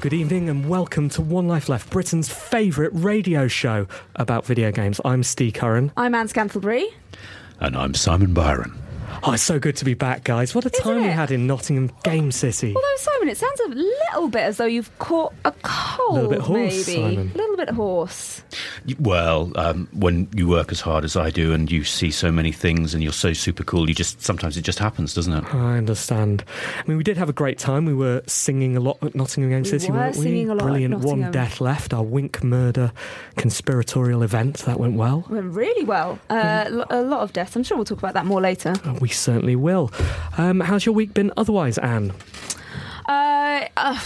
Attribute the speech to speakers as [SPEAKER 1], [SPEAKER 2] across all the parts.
[SPEAKER 1] Good evening, and welcome to One Life Left, Britain's favourite radio show about video games. I'm Steve Curran.
[SPEAKER 2] I'm Anne Scantlebury.
[SPEAKER 3] And I'm Simon Byron.
[SPEAKER 1] Oh, it's so good to be back, guys. What a time we had in Nottingham Game City.
[SPEAKER 2] Although Simon, it sounds a little bit as though you've caught a cold.
[SPEAKER 1] A little bit hoarse,
[SPEAKER 2] maybe.
[SPEAKER 1] Simon.
[SPEAKER 2] A little bit hoarse.
[SPEAKER 3] Well, um, when you work as hard as I do and you see so many things and you're so super cool, you just sometimes it just happens, doesn't it?
[SPEAKER 1] I understand. I mean, we did have a great time. We were singing a lot at Nottingham Game
[SPEAKER 2] We
[SPEAKER 1] City,
[SPEAKER 2] were
[SPEAKER 1] weren't we?
[SPEAKER 2] singing a lot at
[SPEAKER 1] Brilliant. One death left. Our Wink murder conspiratorial event that went well.
[SPEAKER 2] Went really well. Uh, lo- a lot of deaths. I'm sure we'll talk about that more later.
[SPEAKER 1] We certainly will. Um, how's your week been otherwise, Anne?
[SPEAKER 2] Uh, uh,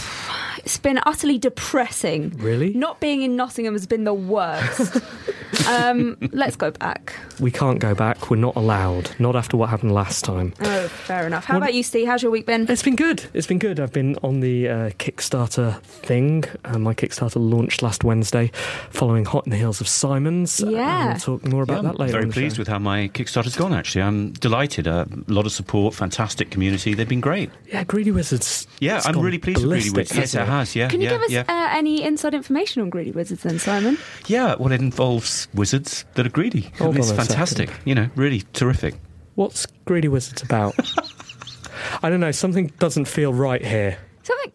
[SPEAKER 2] it's been utterly depressing.
[SPEAKER 1] Really?
[SPEAKER 2] Not being in Nottingham has been the worst. um, let's go back.
[SPEAKER 1] We can't go back. We're not allowed. Not after what happened last time.
[SPEAKER 2] Oh, fair enough. How
[SPEAKER 1] What-
[SPEAKER 2] about you, Steve? How's your week been?
[SPEAKER 1] It's been good. It's been good. I've been on the uh, Kickstarter thing. Uh, my Kickstarter launched last Wednesday, following Hot in the Heels of Simon's. Uh,
[SPEAKER 2] Yeah.
[SPEAKER 1] we'll talk more about
[SPEAKER 3] Yeah,
[SPEAKER 1] that later.
[SPEAKER 3] Very
[SPEAKER 1] on the
[SPEAKER 3] pleased
[SPEAKER 1] show.
[SPEAKER 3] with how my Kickstarter's gone, actually. I'm delighted. A lot of support, fantastic community. They've been great.
[SPEAKER 1] Yeah, Greedy Wizards.
[SPEAKER 3] Yeah, I'm really pleased with Greedy Wizards. Yes, it
[SPEAKER 1] hasn't
[SPEAKER 3] has. Yeah,
[SPEAKER 2] Can you
[SPEAKER 3] yeah,
[SPEAKER 2] give us
[SPEAKER 3] yeah.
[SPEAKER 2] uh, any inside information on Greedy Wizards then, Simon?
[SPEAKER 3] yeah, well, it involves wizards that are greedy.
[SPEAKER 1] Hold
[SPEAKER 3] it's
[SPEAKER 1] on a
[SPEAKER 3] fantastic.
[SPEAKER 1] second.
[SPEAKER 3] You know, really terrific.
[SPEAKER 1] What's Greedy Wizards about? I don't know. Something doesn't feel right here.
[SPEAKER 2] Something,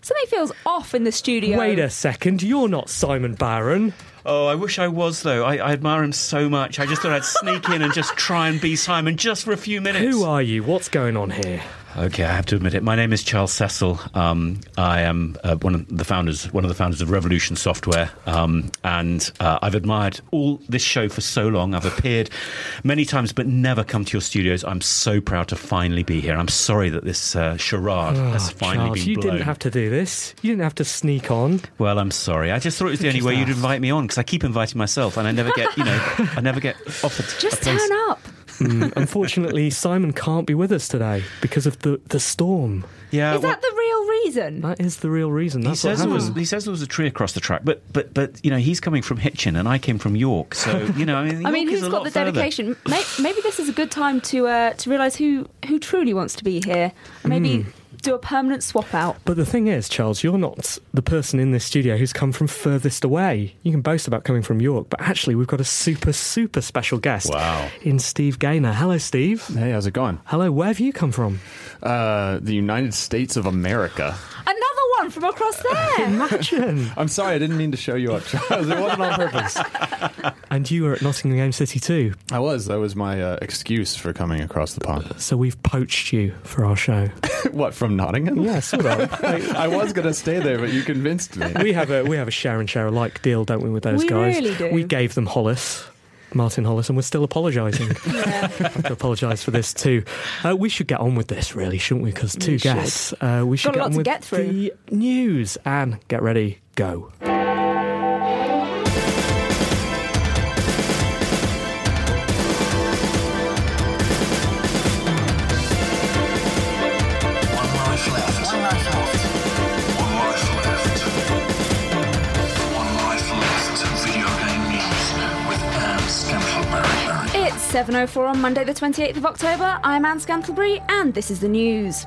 [SPEAKER 2] something feels off in the studio.
[SPEAKER 1] Wait a second. You're not Simon Byron.
[SPEAKER 3] Oh, I wish I was, though. I, I admire him so much. I just thought I'd sneak in and just try and be Simon just for a few minutes.
[SPEAKER 1] Who are you? What's going on here?
[SPEAKER 3] Okay, I have to admit it. My name is Charles Cecil. Um, I am uh, one of the founders, one of the founders of Revolution Software, um, and uh, I've admired all this show for so long. I've appeared many times, but never come to your studios. I'm so proud to finally be here. I'm sorry that this uh, charade has
[SPEAKER 1] Oh,
[SPEAKER 3] finally
[SPEAKER 1] Charles,
[SPEAKER 3] been
[SPEAKER 1] you
[SPEAKER 3] blown.
[SPEAKER 1] didn't have to do this. You didn't have to sneak on.
[SPEAKER 3] Well, I'm sorry. I just thought it was the only
[SPEAKER 1] Just
[SPEAKER 3] way you'd invite me on because I keep inviting myself, and I never get, you know, I never get offered.
[SPEAKER 2] Just
[SPEAKER 3] a place.
[SPEAKER 2] turn up.
[SPEAKER 1] Mm, unfortunately, Simon can't be with us today because of the, the storm.
[SPEAKER 3] Yeah,
[SPEAKER 2] Is
[SPEAKER 3] well-
[SPEAKER 2] that the real reason?
[SPEAKER 1] That is the real reason.
[SPEAKER 3] He
[SPEAKER 1] That's what
[SPEAKER 3] says, there was, he says there was a tree across the track, but but but you know he's coming from Hitchin and I came from York, so you know I mean,
[SPEAKER 2] I mean,
[SPEAKER 3] York is
[SPEAKER 2] who's
[SPEAKER 3] a
[SPEAKER 2] got the
[SPEAKER 3] further.
[SPEAKER 2] dedication? May- Maybe this is a good time to uh, to realise who who truly wants to be here. Maybe
[SPEAKER 3] Hmm.
[SPEAKER 2] Do a permanent swap out.
[SPEAKER 1] But the thing is, Charles, you're not the person in this studio who's come from furthest away. You can boast about coming from York, but actually, we've got a super, super special guest
[SPEAKER 3] Wow.
[SPEAKER 1] in Steve Gaynor. Hello, Steve.
[SPEAKER 4] Hey, how's it going?
[SPEAKER 1] Hello, where have you come from?
[SPEAKER 4] Uh, the United States of America.
[SPEAKER 2] Another one from across there.
[SPEAKER 1] Imagine.
[SPEAKER 4] I'm sorry, I didn't mean to show you up, Charles. It wasn't on purpose.
[SPEAKER 1] and you were at Nottingham Game City too.
[SPEAKER 4] I was. That was my uh, excuse for coming across the pond.
[SPEAKER 1] So we've poached you for our show.
[SPEAKER 4] what from Nottingham?
[SPEAKER 1] Yeah, sort of.
[SPEAKER 4] I was going to stay there, but you convinced me.
[SPEAKER 1] we have a we have a share and share alike deal, don't we, with those
[SPEAKER 2] We
[SPEAKER 1] guys?
[SPEAKER 2] really do.
[SPEAKER 1] We gave them Hollis. Martin Hollis, and we're still apologising. I have to apologise for this too. Uh, we should get on with this, really, shouldn't we? Because two
[SPEAKER 2] We should.
[SPEAKER 1] guests. Uh, we should
[SPEAKER 2] Got a
[SPEAKER 1] get
[SPEAKER 2] lot
[SPEAKER 1] on
[SPEAKER 2] to
[SPEAKER 1] with
[SPEAKER 2] get through.
[SPEAKER 1] the news. And get ready, go.
[SPEAKER 2] 7.04 on Monday, the 28th of October. I'm Anne Scantlebury, and this is the news.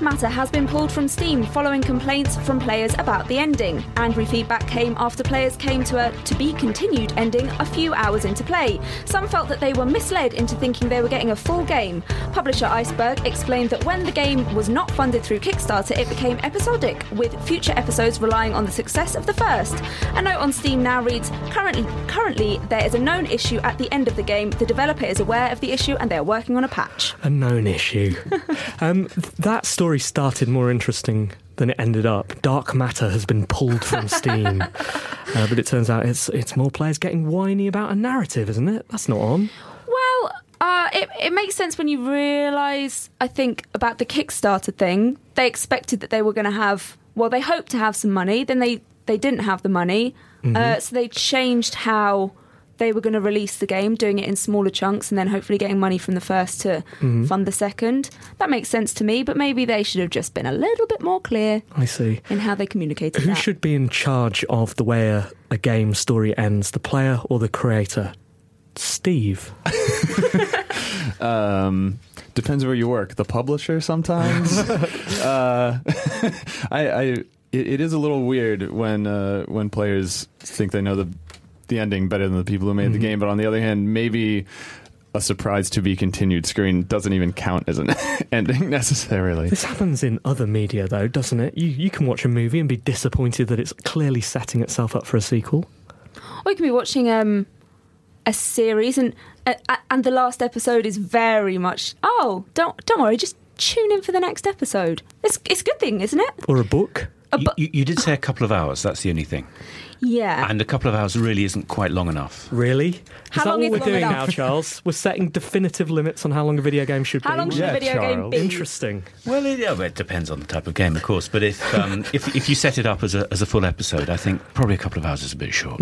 [SPEAKER 2] Matter has been pulled from Steam following complaints from players about the ending. Angry feedback came after players came to a to be continued ending a few hours into play. Some felt that they were misled into thinking they were getting a full game. Publisher Iceberg explained that when the game was not funded through Kickstarter, it became episodic, with future episodes relying on the success of the first. A note on Steam now reads Currently, currently there is a known issue at the end of the game. The developer is aware of the issue and they are working on a patch.
[SPEAKER 1] A known issue. um, that story started more interesting than it ended up. Dark Matter has been pulled from Steam, uh, but it turns out it's it's more players getting whiny about a narrative, isn't it? That's not on.
[SPEAKER 2] Well, uh, it, it makes sense when you realise, I think, about the Kickstarter thing. They expected that they were going to have, well, they hoped to have some money, then they, they didn't have the money. Uh, so they changed how they were going to release the game, doing it in smaller chunks and then hopefully getting money from the first to fund the second. That makes sense to me, but maybe they should have just been a little bit more clear
[SPEAKER 1] I see.
[SPEAKER 2] in how they communicated
[SPEAKER 1] Who
[SPEAKER 2] that.
[SPEAKER 1] should be in charge of the way a, a game story ends, the player or the creator? Steve.
[SPEAKER 4] Um, depends where you work. The publisher sometimes. uh, I, I it, it is a little weird when uh, when players think they know the the ending better than the people who made the game. But on the other hand, maybe a surprise to be continued screen doesn't even count as an ending necessarily.
[SPEAKER 1] This happens in other media, though, doesn't it? You, you can watch a movie and be disappointed that it's clearly setting itself up for a sequel.
[SPEAKER 2] Or you can be watching um, a series, and uh, and the last episode is very much. Oh, don't don't worry, just tune in for the next episode. It's it's a good thing, isn't it?
[SPEAKER 1] Or a book.
[SPEAKER 2] A bu-
[SPEAKER 3] you, you did say a couple of hours. That's the only thing.
[SPEAKER 2] Yeah.
[SPEAKER 3] And a couple of hours really isn't quite long enough.
[SPEAKER 1] Really? Is
[SPEAKER 2] How
[SPEAKER 1] that
[SPEAKER 2] long
[SPEAKER 1] what
[SPEAKER 2] is
[SPEAKER 1] we're doing
[SPEAKER 2] enough?
[SPEAKER 1] now, Charles? We're setting definitive limits on how long a video game should
[SPEAKER 2] How
[SPEAKER 1] be.
[SPEAKER 2] long should
[SPEAKER 4] Yeah,
[SPEAKER 2] a video game be?
[SPEAKER 1] Interesting.
[SPEAKER 3] Well, it, yeah, well, it depends on the type of game, of course. But if um, if, if you set it up as a, as a full episode, I think probably a couple of hours is a bit short.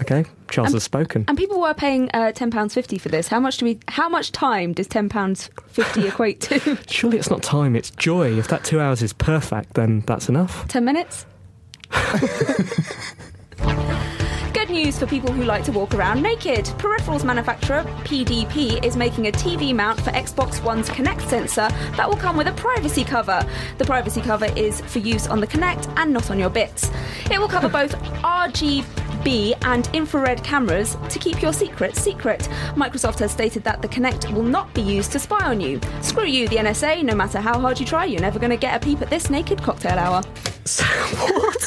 [SPEAKER 1] Okay, Charles has spoken.
[SPEAKER 2] And people were paying uh, ten pounds fifty for this. How much do we? How much time does ten pounds fifty equate to?
[SPEAKER 1] Surely it's not time, it's joy. If that two hours is perfect, then that's enough.
[SPEAKER 2] Ten minutes. Good news for people who like to walk around naked. Peripherals manufacturer PDP is making a TV mount for Xbox One's Kinect sensor that will come with a privacy cover. The privacy cover is for use on the Kinect and not on your bits. It will cover both RGB and infrared cameras to keep your secrets secret. Microsoft has stated that the Kinect will not be used to spy on you. Screw you, the NSA, no matter how hard you try, you're never going to get a peep at this naked cocktail hour.
[SPEAKER 1] So, what?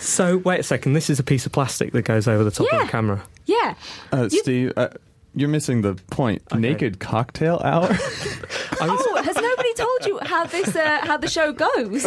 [SPEAKER 1] so, wait a second. This is a piece of plastic that goes over the top of the camera.
[SPEAKER 2] Yeah.
[SPEAKER 4] Uh,
[SPEAKER 2] You-
[SPEAKER 4] Steve, uh, you're missing the point. Naked cocktail hour.
[SPEAKER 1] I was,
[SPEAKER 2] Has nobody told you how this uh, how the show goes?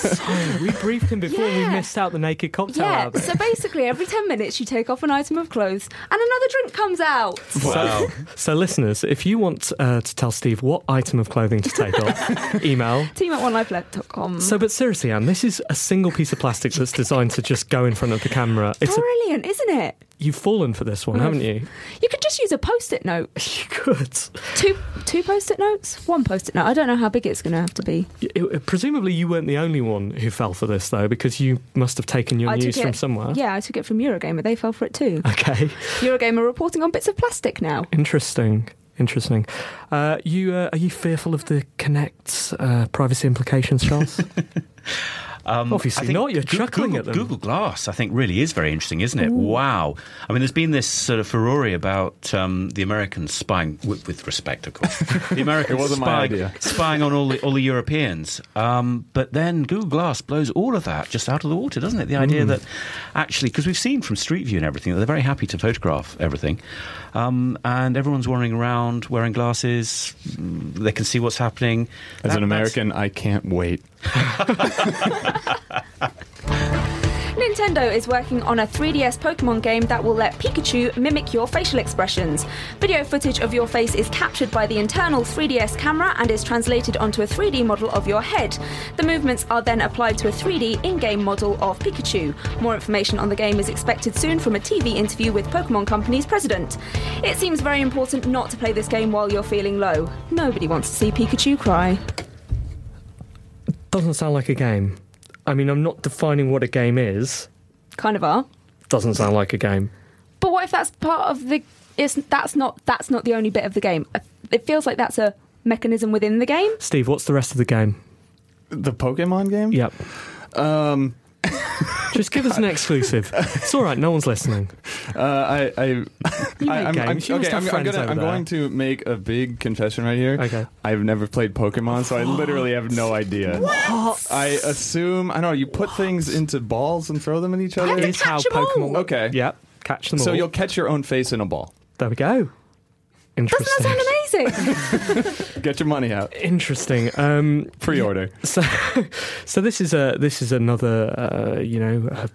[SPEAKER 1] sorry, we briefed him before we missed out the naked cocktail
[SPEAKER 2] yeah.
[SPEAKER 1] hour.
[SPEAKER 2] So basically, every ten minutes you take off an item of clothes and another drink comes out.
[SPEAKER 3] Wow.
[SPEAKER 1] So, listeners, if you want uh, to tell Steve what item of clothing to take off, email.
[SPEAKER 2] Team at onelifeleft.com.
[SPEAKER 1] So, but seriously, Anne, this is a single piece of plastic that's designed to just go in front of the camera. It's a,
[SPEAKER 2] Brilliant, isn't it?
[SPEAKER 1] You've fallen for this one, haven't you?
[SPEAKER 2] You could just use a post-it note.
[SPEAKER 1] You could.
[SPEAKER 2] Two two post-it notes, one post-it note. I don't know how big it's going to have to be.
[SPEAKER 1] It- it- presumably, you weren't the only one who fell for this, though, because you must have taken your
[SPEAKER 2] I
[SPEAKER 1] news
[SPEAKER 2] took
[SPEAKER 1] from somewhere.
[SPEAKER 2] Yeah, I took it from Eurogamer. They fell for it too.
[SPEAKER 1] Okay.
[SPEAKER 2] Eurogamer reporting on bits of plastic now.
[SPEAKER 1] Interesting. Interesting. Uh, you uh, are you fearful of the Kinect's uh, privacy implications, Charles?
[SPEAKER 3] Um,
[SPEAKER 1] Obviously
[SPEAKER 3] I think
[SPEAKER 1] not, you're
[SPEAKER 3] Goo-
[SPEAKER 1] chuckling at them.
[SPEAKER 3] Google Glass, I think, really is very interesting, isn't it? Wow. I mean, there's been this sort of furore about um, the Americans spying, with, with respect, of course, the Americans
[SPEAKER 4] It wasn't my
[SPEAKER 3] spying,
[SPEAKER 4] idea.
[SPEAKER 3] spying on all the, all the Europeans. Um, but then Google Glass blows all of that just out of the water, doesn't it? The idea that actually, because we've seen from Street View and everything, that they're very happy to photograph everything. Um, and everyone's wandering around wearing glasses. Mm, They can see what's happening.
[SPEAKER 4] As
[SPEAKER 3] That-
[SPEAKER 4] an American, I can't wait.
[SPEAKER 2] Nintendo is working on a 3DS Pokemon game that will let Pikachu mimic your facial expressions. Video footage of your face is captured by the internal 3DS camera and is translated onto a 3D model of your head. The movements are then applied to a 3D in game model of Pikachu. More information on the game is expected soon from a TV interview with Pokemon Company's president. It seems very important not to play this game while you're feeling low. Nobody wants to see Pikachu cry.
[SPEAKER 1] Doesn't sound like a game. I mean, I'm not defining what a game is.
[SPEAKER 2] Kind of are.
[SPEAKER 1] Doesn't sound like a game.
[SPEAKER 2] But what if that's part of the it's that's not that's not the only bit of the game. It feels like that's a mechanism within the game.
[SPEAKER 1] Steve, what's the rest of the game?
[SPEAKER 4] The Pokemon game?
[SPEAKER 1] Yep.
[SPEAKER 4] Um,
[SPEAKER 1] Just give us an exclusive. It's all right. No one's listening.
[SPEAKER 4] uh, I, I,
[SPEAKER 1] You make
[SPEAKER 4] I, I'm, I'm,
[SPEAKER 1] games. You must
[SPEAKER 4] okay,
[SPEAKER 1] have
[SPEAKER 4] I'm, I'm,
[SPEAKER 1] friends
[SPEAKER 4] gonna,
[SPEAKER 1] over
[SPEAKER 4] I'm
[SPEAKER 1] there.
[SPEAKER 4] going to make a big confession right here.
[SPEAKER 1] Okay.
[SPEAKER 4] I've never played Pokemon, so I literally have no idea. What? I assume I don't know. You put things into balls and throw them at each other.
[SPEAKER 2] to
[SPEAKER 1] Is how
[SPEAKER 2] catch 'em all.
[SPEAKER 1] Pokemon.
[SPEAKER 4] Okay.
[SPEAKER 1] Yep. Catch them all.
[SPEAKER 4] So you'll catch your own face in a ball.
[SPEAKER 1] There we go.
[SPEAKER 2] Doesn't that sound amazing?
[SPEAKER 4] Get your money out.
[SPEAKER 1] Interesting. Um,
[SPEAKER 4] Pre-order.
[SPEAKER 1] so, so this is a this is another uh, you know a,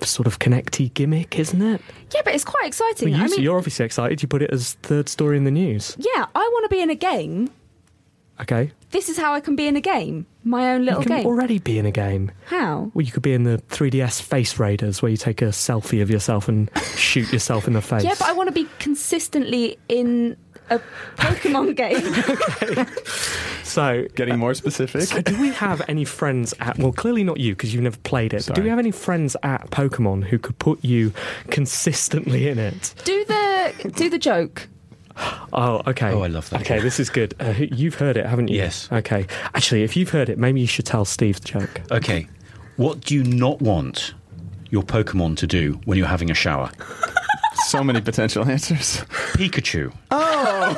[SPEAKER 1] a sort of connecty gimmick, isn't it?
[SPEAKER 2] yeah, but it's quite exciting.
[SPEAKER 1] Well, you,
[SPEAKER 2] I mean,
[SPEAKER 1] you're obviously excited. You put it as third story in the news.
[SPEAKER 2] yeah, I want to be in a game.
[SPEAKER 1] Okay.
[SPEAKER 2] This is how I can be in a game. My own little game.
[SPEAKER 1] you can
[SPEAKER 2] game.
[SPEAKER 1] already be in a game.
[SPEAKER 2] how?
[SPEAKER 1] Well, you could be in the 3DS Face Raiders, where you take a selfie of yourself and shoot yourself in the face.
[SPEAKER 2] Yeah, but I want to be consistently in a Pokemon game. Okay.
[SPEAKER 1] So,
[SPEAKER 4] Getting more uh, specific.
[SPEAKER 1] so do we have any friends at? Well, clearly not you because you've never played it. But do we have any friends at Pokemon who could put you consistently in it?
[SPEAKER 2] do the do the joke.
[SPEAKER 1] Oh, okay.
[SPEAKER 3] Oh, I love that.
[SPEAKER 1] Okay, this is good. Uh, you've heard it, haven't you?
[SPEAKER 3] Yes.
[SPEAKER 1] Okay. Actually, if you've heard it, maybe you should tell Steve the joke.
[SPEAKER 3] Okay, what do you not want your Pokemon to do when you're having a shower?
[SPEAKER 4] so many potential answers.
[SPEAKER 3] Pikachu. Oh.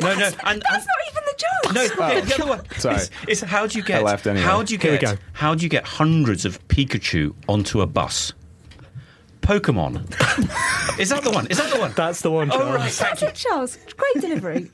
[SPEAKER 3] no, no, and,
[SPEAKER 2] That's
[SPEAKER 3] and
[SPEAKER 2] not even the joke.
[SPEAKER 3] no, the, the other one.
[SPEAKER 4] Sorry.
[SPEAKER 3] It's, is how do you get?
[SPEAKER 4] I laughed anyway.
[SPEAKER 3] How do you
[SPEAKER 1] Here we
[SPEAKER 3] get?
[SPEAKER 1] go.
[SPEAKER 3] How do you get hundreds of Pikachu onto a bus? Pokemon. is that the one? Is that the one?
[SPEAKER 1] That's the one.
[SPEAKER 3] Oh
[SPEAKER 1] Charles.
[SPEAKER 3] right, thank you.
[SPEAKER 2] Charles. Great delivery.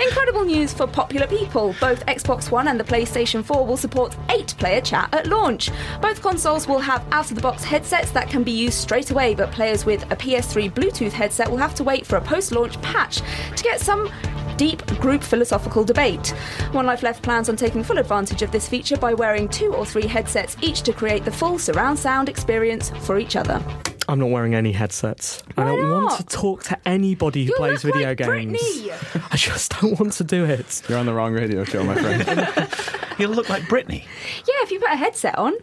[SPEAKER 2] Incredible news for popular people. Both Xbox One and the PlayStation 4 will support eight player chat at launch. Both consoles will have out of the box headsets that can be used straight away, but players with a PS3 Bluetooth headset will have to wait for a post launch patch to get some deep group philosophical debate. One Life Left plans on taking full advantage of this feature by wearing two or three headsets each to create the full surround sound experience for each other.
[SPEAKER 1] I'm not wearing any headsets. I don't want to talk to anybody who
[SPEAKER 2] You
[SPEAKER 1] plays
[SPEAKER 2] look
[SPEAKER 1] video
[SPEAKER 2] like
[SPEAKER 1] games.
[SPEAKER 2] Britney.
[SPEAKER 1] I just don't want to do it.
[SPEAKER 4] You're on the wrong radio show, my friend.
[SPEAKER 3] You'll look like Britney.
[SPEAKER 2] Yeah, if you put a headset on.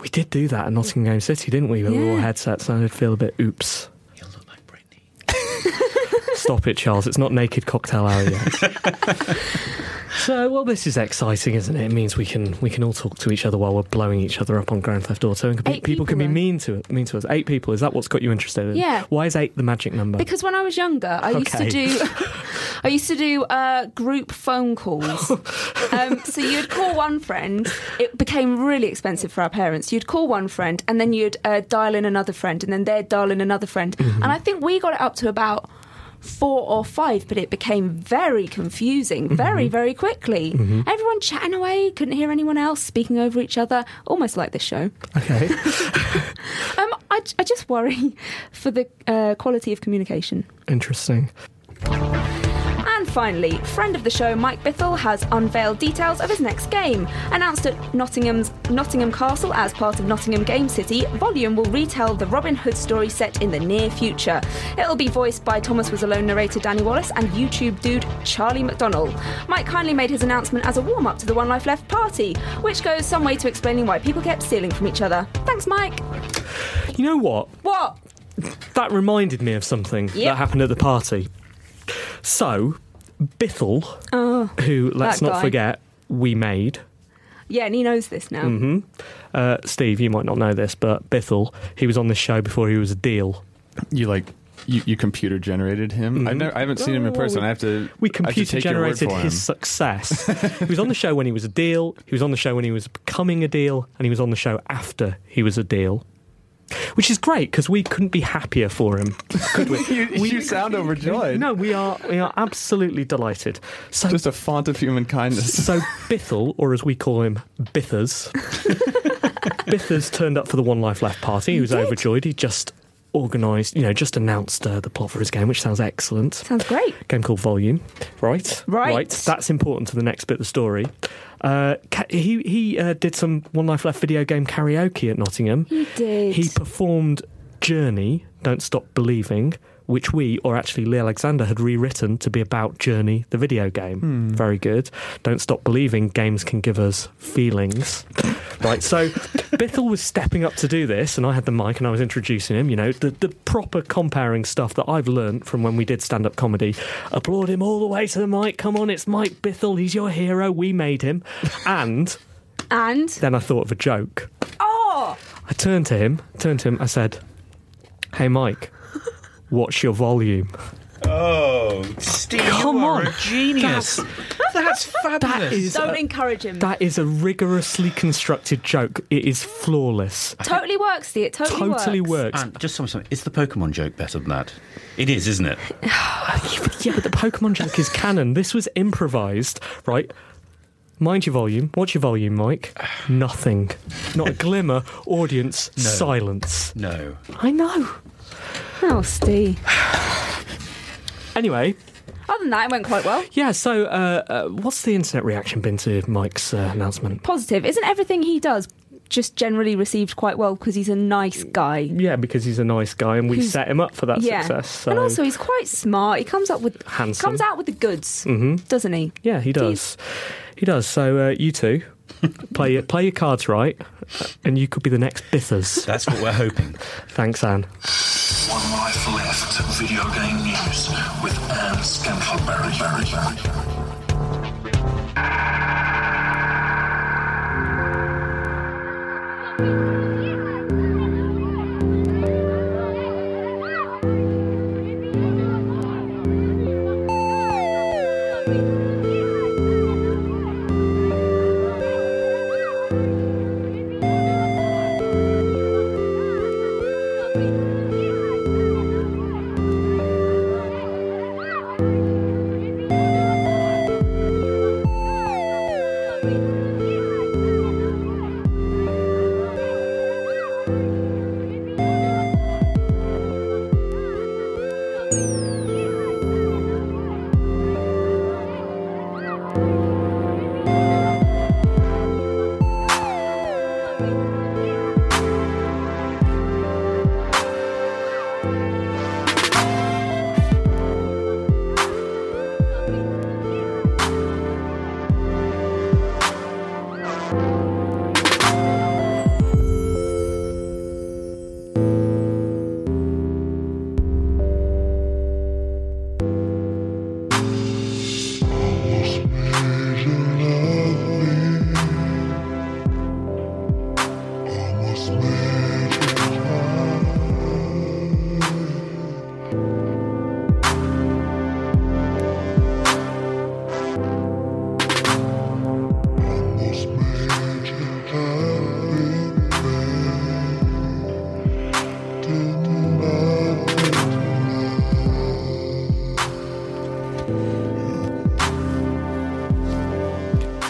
[SPEAKER 1] We did do that at Nottingham City, didn't we? With
[SPEAKER 2] Yeah.
[SPEAKER 1] all headsets, and I did feel a bit oops.
[SPEAKER 3] You'll look like Britney.
[SPEAKER 1] Stop it, Charles. It's not naked cocktail hour yet. so, well, this is exciting, isn't it? It means we can we can all talk to each other while we're blowing each other up on Grand Theft Auto, and
[SPEAKER 2] Eight
[SPEAKER 1] people, can be
[SPEAKER 2] people,
[SPEAKER 1] mean to mean to us. Eight people. Is that what's got you interested in?
[SPEAKER 2] Yeah.
[SPEAKER 1] Why is eight the magic number?
[SPEAKER 2] Because when I was younger, I used to do, I used to do uh, group phone calls. um, so you'd call one friend. It became really expensive for our parents. You'd call one friend, and then you'd uh, dial in another friend, and then they'd dial in another friend.
[SPEAKER 1] Mm-hmm.
[SPEAKER 2] And I think we got it up to about four or five, but it became very confusing
[SPEAKER 1] Mm-hmm.
[SPEAKER 2] very, very quickly. Everyone chatting away, couldn't hear anyone else, speaking over each other, almost like this show.
[SPEAKER 1] okay.
[SPEAKER 2] Um, I, I just worry for the uh, quality of communication.
[SPEAKER 1] Interesting.
[SPEAKER 2] Finally, friend of the show Mike Bithell has unveiled details of his next game. Announced at Nottingham's Nottingham Castle as part of Nottingham Game City, Volume will retell the Robin Hood story set in the near future. It'll be voiced by Thomas Was Alone narrator Danny Wallace and YouTube dude Charlie McDonnell. Mike kindly made his announcement as a warm up to the One Life Left party, which goes some way to explaining why people kept stealing from each other. Thanks, Mike.
[SPEAKER 1] You know what?
[SPEAKER 2] What?
[SPEAKER 1] That reminded me of something that happened at the party. So, Bithell, who let's not
[SPEAKER 2] guy.
[SPEAKER 1] forget, we made.
[SPEAKER 2] Yeah, and he knows this now.
[SPEAKER 1] Mm-hmm. Uh, Steve, you might not know this, but Bithell, he was on this show before he was a deal.
[SPEAKER 4] you like you, you computer generated him. I never, I haven't seen him in
[SPEAKER 1] Oh,
[SPEAKER 4] person. I have to.
[SPEAKER 1] We
[SPEAKER 4] I have to
[SPEAKER 1] computer
[SPEAKER 4] take your word
[SPEAKER 1] generated
[SPEAKER 4] for
[SPEAKER 1] his
[SPEAKER 4] him.
[SPEAKER 1] success. he was on the show when he was a deal, he was on the show when he was becoming a deal, and he was on the show after he was a deal. Which is great because we couldn't be happier for him, could we?
[SPEAKER 4] you, you sound overjoyed.
[SPEAKER 1] No, we are we are absolutely delighted. So
[SPEAKER 4] Just a font of human kindness.
[SPEAKER 1] So Bithell, or as we call him, Bithers. Bithers turned up for the One Life Left party. He was overjoyed. He just organised, you know, just announced uh, the plot for his game, which sounds excellent.
[SPEAKER 2] Sounds great.
[SPEAKER 1] Game called Volume. Right.
[SPEAKER 2] Right. Right.
[SPEAKER 1] That's important to the next bit of the story. Uh, ca- he he uh, did some One Life Left video game karaoke at Nottingham.
[SPEAKER 2] He did.
[SPEAKER 1] He performed Journey, Don't Stop Believing, which we, or actually Lee Alexander, had rewritten to be about Journey, the video game. Hmm. Very good. Don't Stop Believing, games can give us feelings. right, so Bithell was stepping up to do this, and I had the mic and I was introducing him. You know, the, the proper comparing stuff that I've learnt from when we did stand up comedy. Applaud him all the way to the mic. Come on, it's Mike Bithell. He's your hero. We made him. And
[SPEAKER 2] And
[SPEAKER 1] then I thought of a joke.
[SPEAKER 2] oh,
[SPEAKER 1] I turned to him, turned to him, I said, Hey Mike, what's your volume?
[SPEAKER 3] Oh, Steve,
[SPEAKER 1] Come
[SPEAKER 3] you are
[SPEAKER 1] on.
[SPEAKER 3] a genius. That's, fabulous.
[SPEAKER 1] That is
[SPEAKER 2] don't
[SPEAKER 1] a,
[SPEAKER 2] encourage him.
[SPEAKER 1] that is a rigorously constructed joke. It is flawless.
[SPEAKER 2] totally works, Steve. It totally,
[SPEAKER 1] Totally
[SPEAKER 2] works.
[SPEAKER 1] works.
[SPEAKER 3] And just something, something. Is the Pokemon joke better than that? It is, isn't it?
[SPEAKER 1] Yeah, but the Pokemon joke is canon. This was improvised, right? Mind your volume. What's your volume, Mike? Nothing. Not a glimmer. Audience, silence.
[SPEAKER 3] No.
[SPEAKER 1] I know.
[SPEAKER 2] Oh, Steve.
[SPEAKER 1] Anyway,
[SPEAKER 2] Other than that, it went quite well.
[SPEAKER 1] yeah, so uh, uh, what's the internet reaction been to Mike's uh, announcement?
[SPEAKER 2] Positive. Isn't everything he does just generally received quite well because he's a nice guy?
[SPEAKER 1] Yeah, because he's a nice guy and we
[SPEAKER 2] Who's-
[SPEAKER 1] set him up for that
[SPEAKER 2] yeah.
[SPEAKER 1] success. So.
[SPEAKER 2] And also, he's quite smart. He comes up with
[SPEAKER 1] Handsome.
[SPEAKER 2] comes out with the goods,
[SPEAKER 1] hmm
[SPEAKER 2] doesn't he?
[SPEAKER 1] Yeah, he does. He does. So uh, you two play your, play your cards right, and you could be the next Bithers.
[SPEAKER 3] That's what we're hoping.
[SPEAKER 1] Thanks, Anne.
[SPEAKER 5] One Life Left video game news with Anne Scantlebury.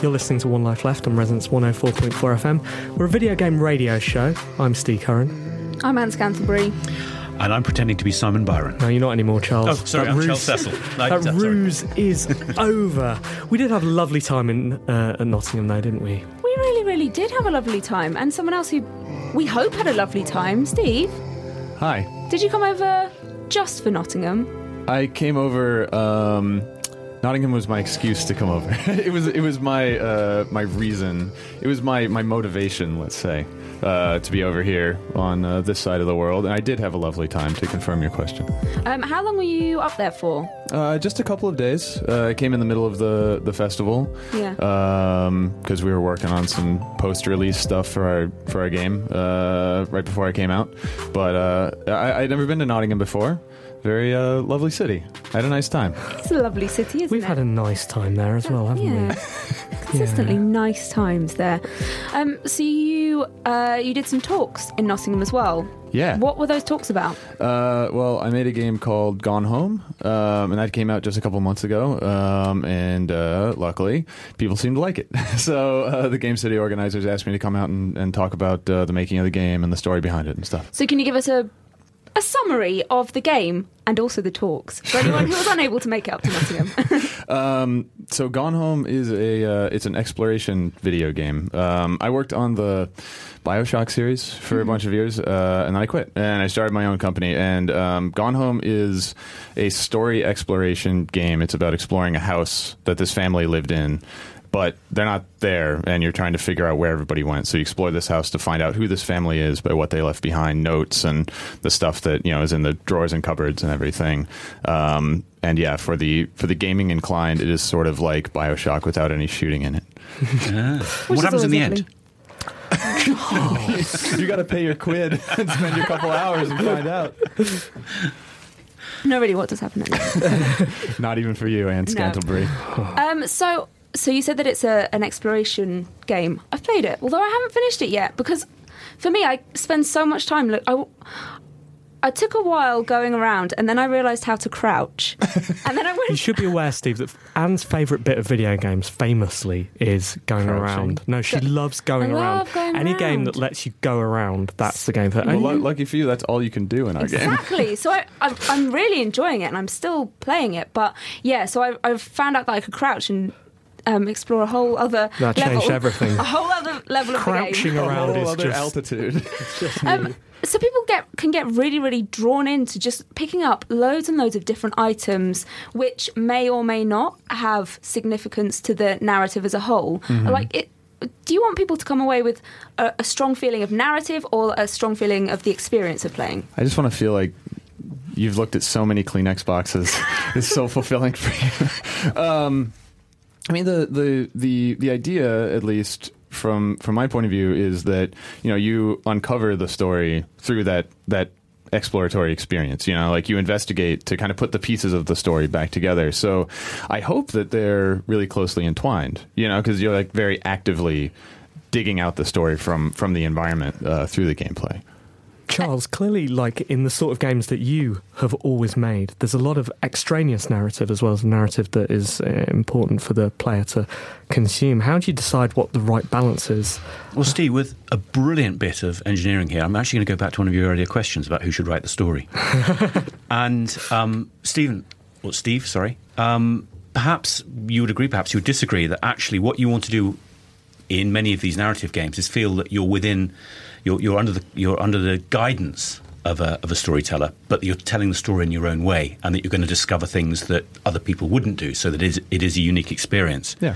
[SPEAKER 1] You're listening to One Life Left on Resonance 104.4 FM. We're a video game radio show. I'm Steve Curran.
[SPEAKER 2] I'm Anne Scantlebury.
[SPEAKER 3] And I'm pretending to be Simon Byron.
[SPEAKER 1] No, you're not anymore, Charles.
[SPEAKER 3] Oh, sorry,
[SPEAKER 1] That
[SPEAKER 3] I'm
[SPEAKER 1] ruse-
[SPEAKER 3] Charles Cecil. No,
[SPEAKER 1] that
[SPEAKER 3] sorry.
[SPEAKER 1] ruse is over. We did have a lovely time in uh, at Nottingham, though, didn't we?
[SPEAKER 2] We really, really did have a lovely time, and someone else who we hope had a lovely time. Steve,
[SPEAKER 4] Hi.
[SPEAKER 2] did you come over just for Nottingham?
[SPEAKER 4] I came over. Um, Nottingham was my excuse to come over. it was. It was my uh, my reason. It was my my motivation. Let's say uh, to be over here on uh, this side of the world, and I did have a lovely time. To confirm your question,
[SPEAKER 2] Um, how long were you up there for?
[SPEAKER 4] uh, just a couple of days. Uh, I came in the middle of the the festival.
[SPEAKER 2] Yeah.
[SPEAKER 4] because we were working on some post-release stuff for our for our game uh, right before I came out. But uh, I, I'd never been to Nottingham before. Very uh, lovely city. I had a nice time.
[SPEAKER 2] It's a lovely city, isn't
[SPEAKER 1] We've
[SPEAKER 2] it?
[SPEAKER 1] had a nice time there as well, haven't
[SPEAKER 2] yeah.
[SPEAKER 1] we?
[SPEAKER 2] Consistently nice times there. Um, so you uh, you did some talks in Nottingham as well.
[SPEAKER 4] Yeah.
[SPEAKER 2] What were those talks about?
[SPEAKER 4] Uh, well, I made a game called Gone Home, um, and that came out just a couple months ago. Um, and uh, luckily, people seemed to like it. so uh, the Game City organizers asked me to come out and, and talk about uh, the making of the game and the story behind it and stuff.
[SPEAKER 2] So can you give us a a summary of the game and also the talks for anyone who was unable to make it up to Nottingham?
[SPEAKER 4] Um, so Gone Home is a uh, it's an exploration video game. Um, I worked on the Bioshock series for a bunch of years, uh, and then I quit and I started my own company. And um, Gone Home is a story exploration game. It's about exploring a house that this family lived in. But they're not there, and you're trying to figure out where everybody went. So you explore this house to find out who this family is by what they left behind, notes and the stuff that you know is in the drawers and cupboards and everything. Um, and yeah, for the for the gaming inclined, it is sort of like Bioshock without any shooting in it.
[SPEAKER 2] Which
[SPEAKER 3] what
[SPEAKER 2] is
[SPEAKER 3] happens in the
[SPEAKER 2] always
[SPEAKER 3] end?
[SPEAKER 4] you got to pay your quid and spend your couple hours and find out.
[SPEAKER 2] No, really, what does happen at the end?
[SPEAKER 4] Not even for you, Anne
[SPEAKER 2] No.
[SPEAKER 4] Scantlebury.
[SPEAKER 2] Um, so, so you said that it's a, an exploration game. I've played it, although I haven't finished it yet because, for me, I spend so much time. Look, I, I took a while going around, and then I realised how to crouch, and then I went.
[SPEAKER 1] You should be aware, Steve, that Anne's favourite bit of video games, famously, is going
[SPEAKER 4] Crouching.
[SPEAKER 1] around. No, she loves going
[SPEAKER 2] I
[SPEAKER 1] around.
[SPEAKER 2] love going
[SPEAKER 1] Any game that lets you go around, that's the game for.
[SPEAKER 4] Well,
[SPEAKER 1] And
[SPEAKER 4] lu- lucky for you, that's all you can do in our game.
[SPEAKER 2] Exactly. So I, I'm, I'm really enjoying it, and I'm still playing it. But yeah, so I, I've found out that I could crouch and um, explore a whole other
[SPEAKER 1] That
[SPEAKER 2] level,
[SPEAKER 1] changed everything.
[SPEAKER 2] A whole other level of the
[SPEAKER 1] Crouching
[SPEAKER 2] game.
[SPEAKER 4] A
[SPEAKER 1] around
[SPEAKER 4] whole
[SPEAKER 1] is
[SPEAKER 4] other
[SPEAKER 1] just
[SPEAKER 4] altitude.
[SPEAKER 2] Um, so people get can get really really drawn into just picking up loads and loads of different items which may or may not have significance to the narrative as a whole
[SPEAKER 1] Mm-hmm.
[SPEAKER 2] like it do you want people to come away with a, a strong feeling of narrative or a strong feeling of the experience of playing
[SPEAKER 4] I just want to feel like you've looked at so many Kleenex boxes. it's so fulfilling for you. Um, I mean, the, the the the idea, at least from from my point of view, is that you know you uncover the story through that that exploratory experience. You know, like you investigate to kind of put the pieces of the story back together. So I hope that they're really closely entwined. You know, because you're like very actively digging out the story from from the environment uh, through the gameplay.
[SPEAKER 1] Charles, clearly, like in the sort of games that you have always made, there's a lot of extraneous narrative as well as narrative that is uh, important for the player to consume. How do you decide what the right balance is?
[SPEAKER 3] Well, Steve, with a brilliant bit of engineering here, I'm actually going to go back to one of your earlier questions about who should write the story. and um, Stephen, well, Steve, sorry, um, perhaps you would agree, perhaps you would disagree that actually what you want to do in many of these narrative games is feel that you're within, you're, you're under the you're under the guidance of a of a storyteller, but you're telling the story in your own way, and that you're going to discover things that other people wouldn't do, so that it is, it is a unique experience.
[SPEAKER 4] Yeah.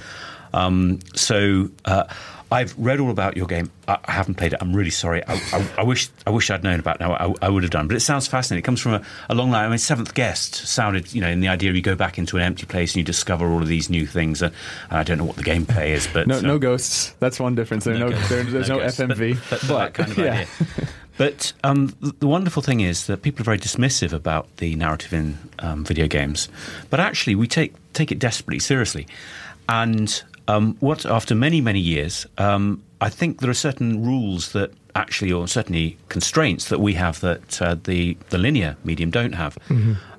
[SPEAKER 3] Um, so uh, I've read all about your game. I, I haven't played it. I'm really sorry. I, I, I wish I wish I'd known about it. Now I, I would have done. But it sounds fascinating. It comes from a, a long line. I mean, Seventh Guest sounded, you know, in the idea you go back into an empty place and you discover all of these new things. And, I don't know what the gameplay is, but
[SPEAKER 4] No, no ghosts. That's one difference. There, no,
[SPEAKER 3] ghosts,
[SPEAKER 4] there, there's no,
[SPEAKER 3] ghosts.
[SPEAKER 4] FMV.
[SPEAKER 3] But, but, but that kind of
[SPEAKER 4] yeah.
[SPEAKER 3] idea. But um, the, the wonderful thing is that people are very dismissive about the narrative in um, video games, but actually we take take it desperately seriously. And um, what after many many years, um, I think there are certain rules that actually, or certainly constraints that we have that uh, the the linear medium don't have.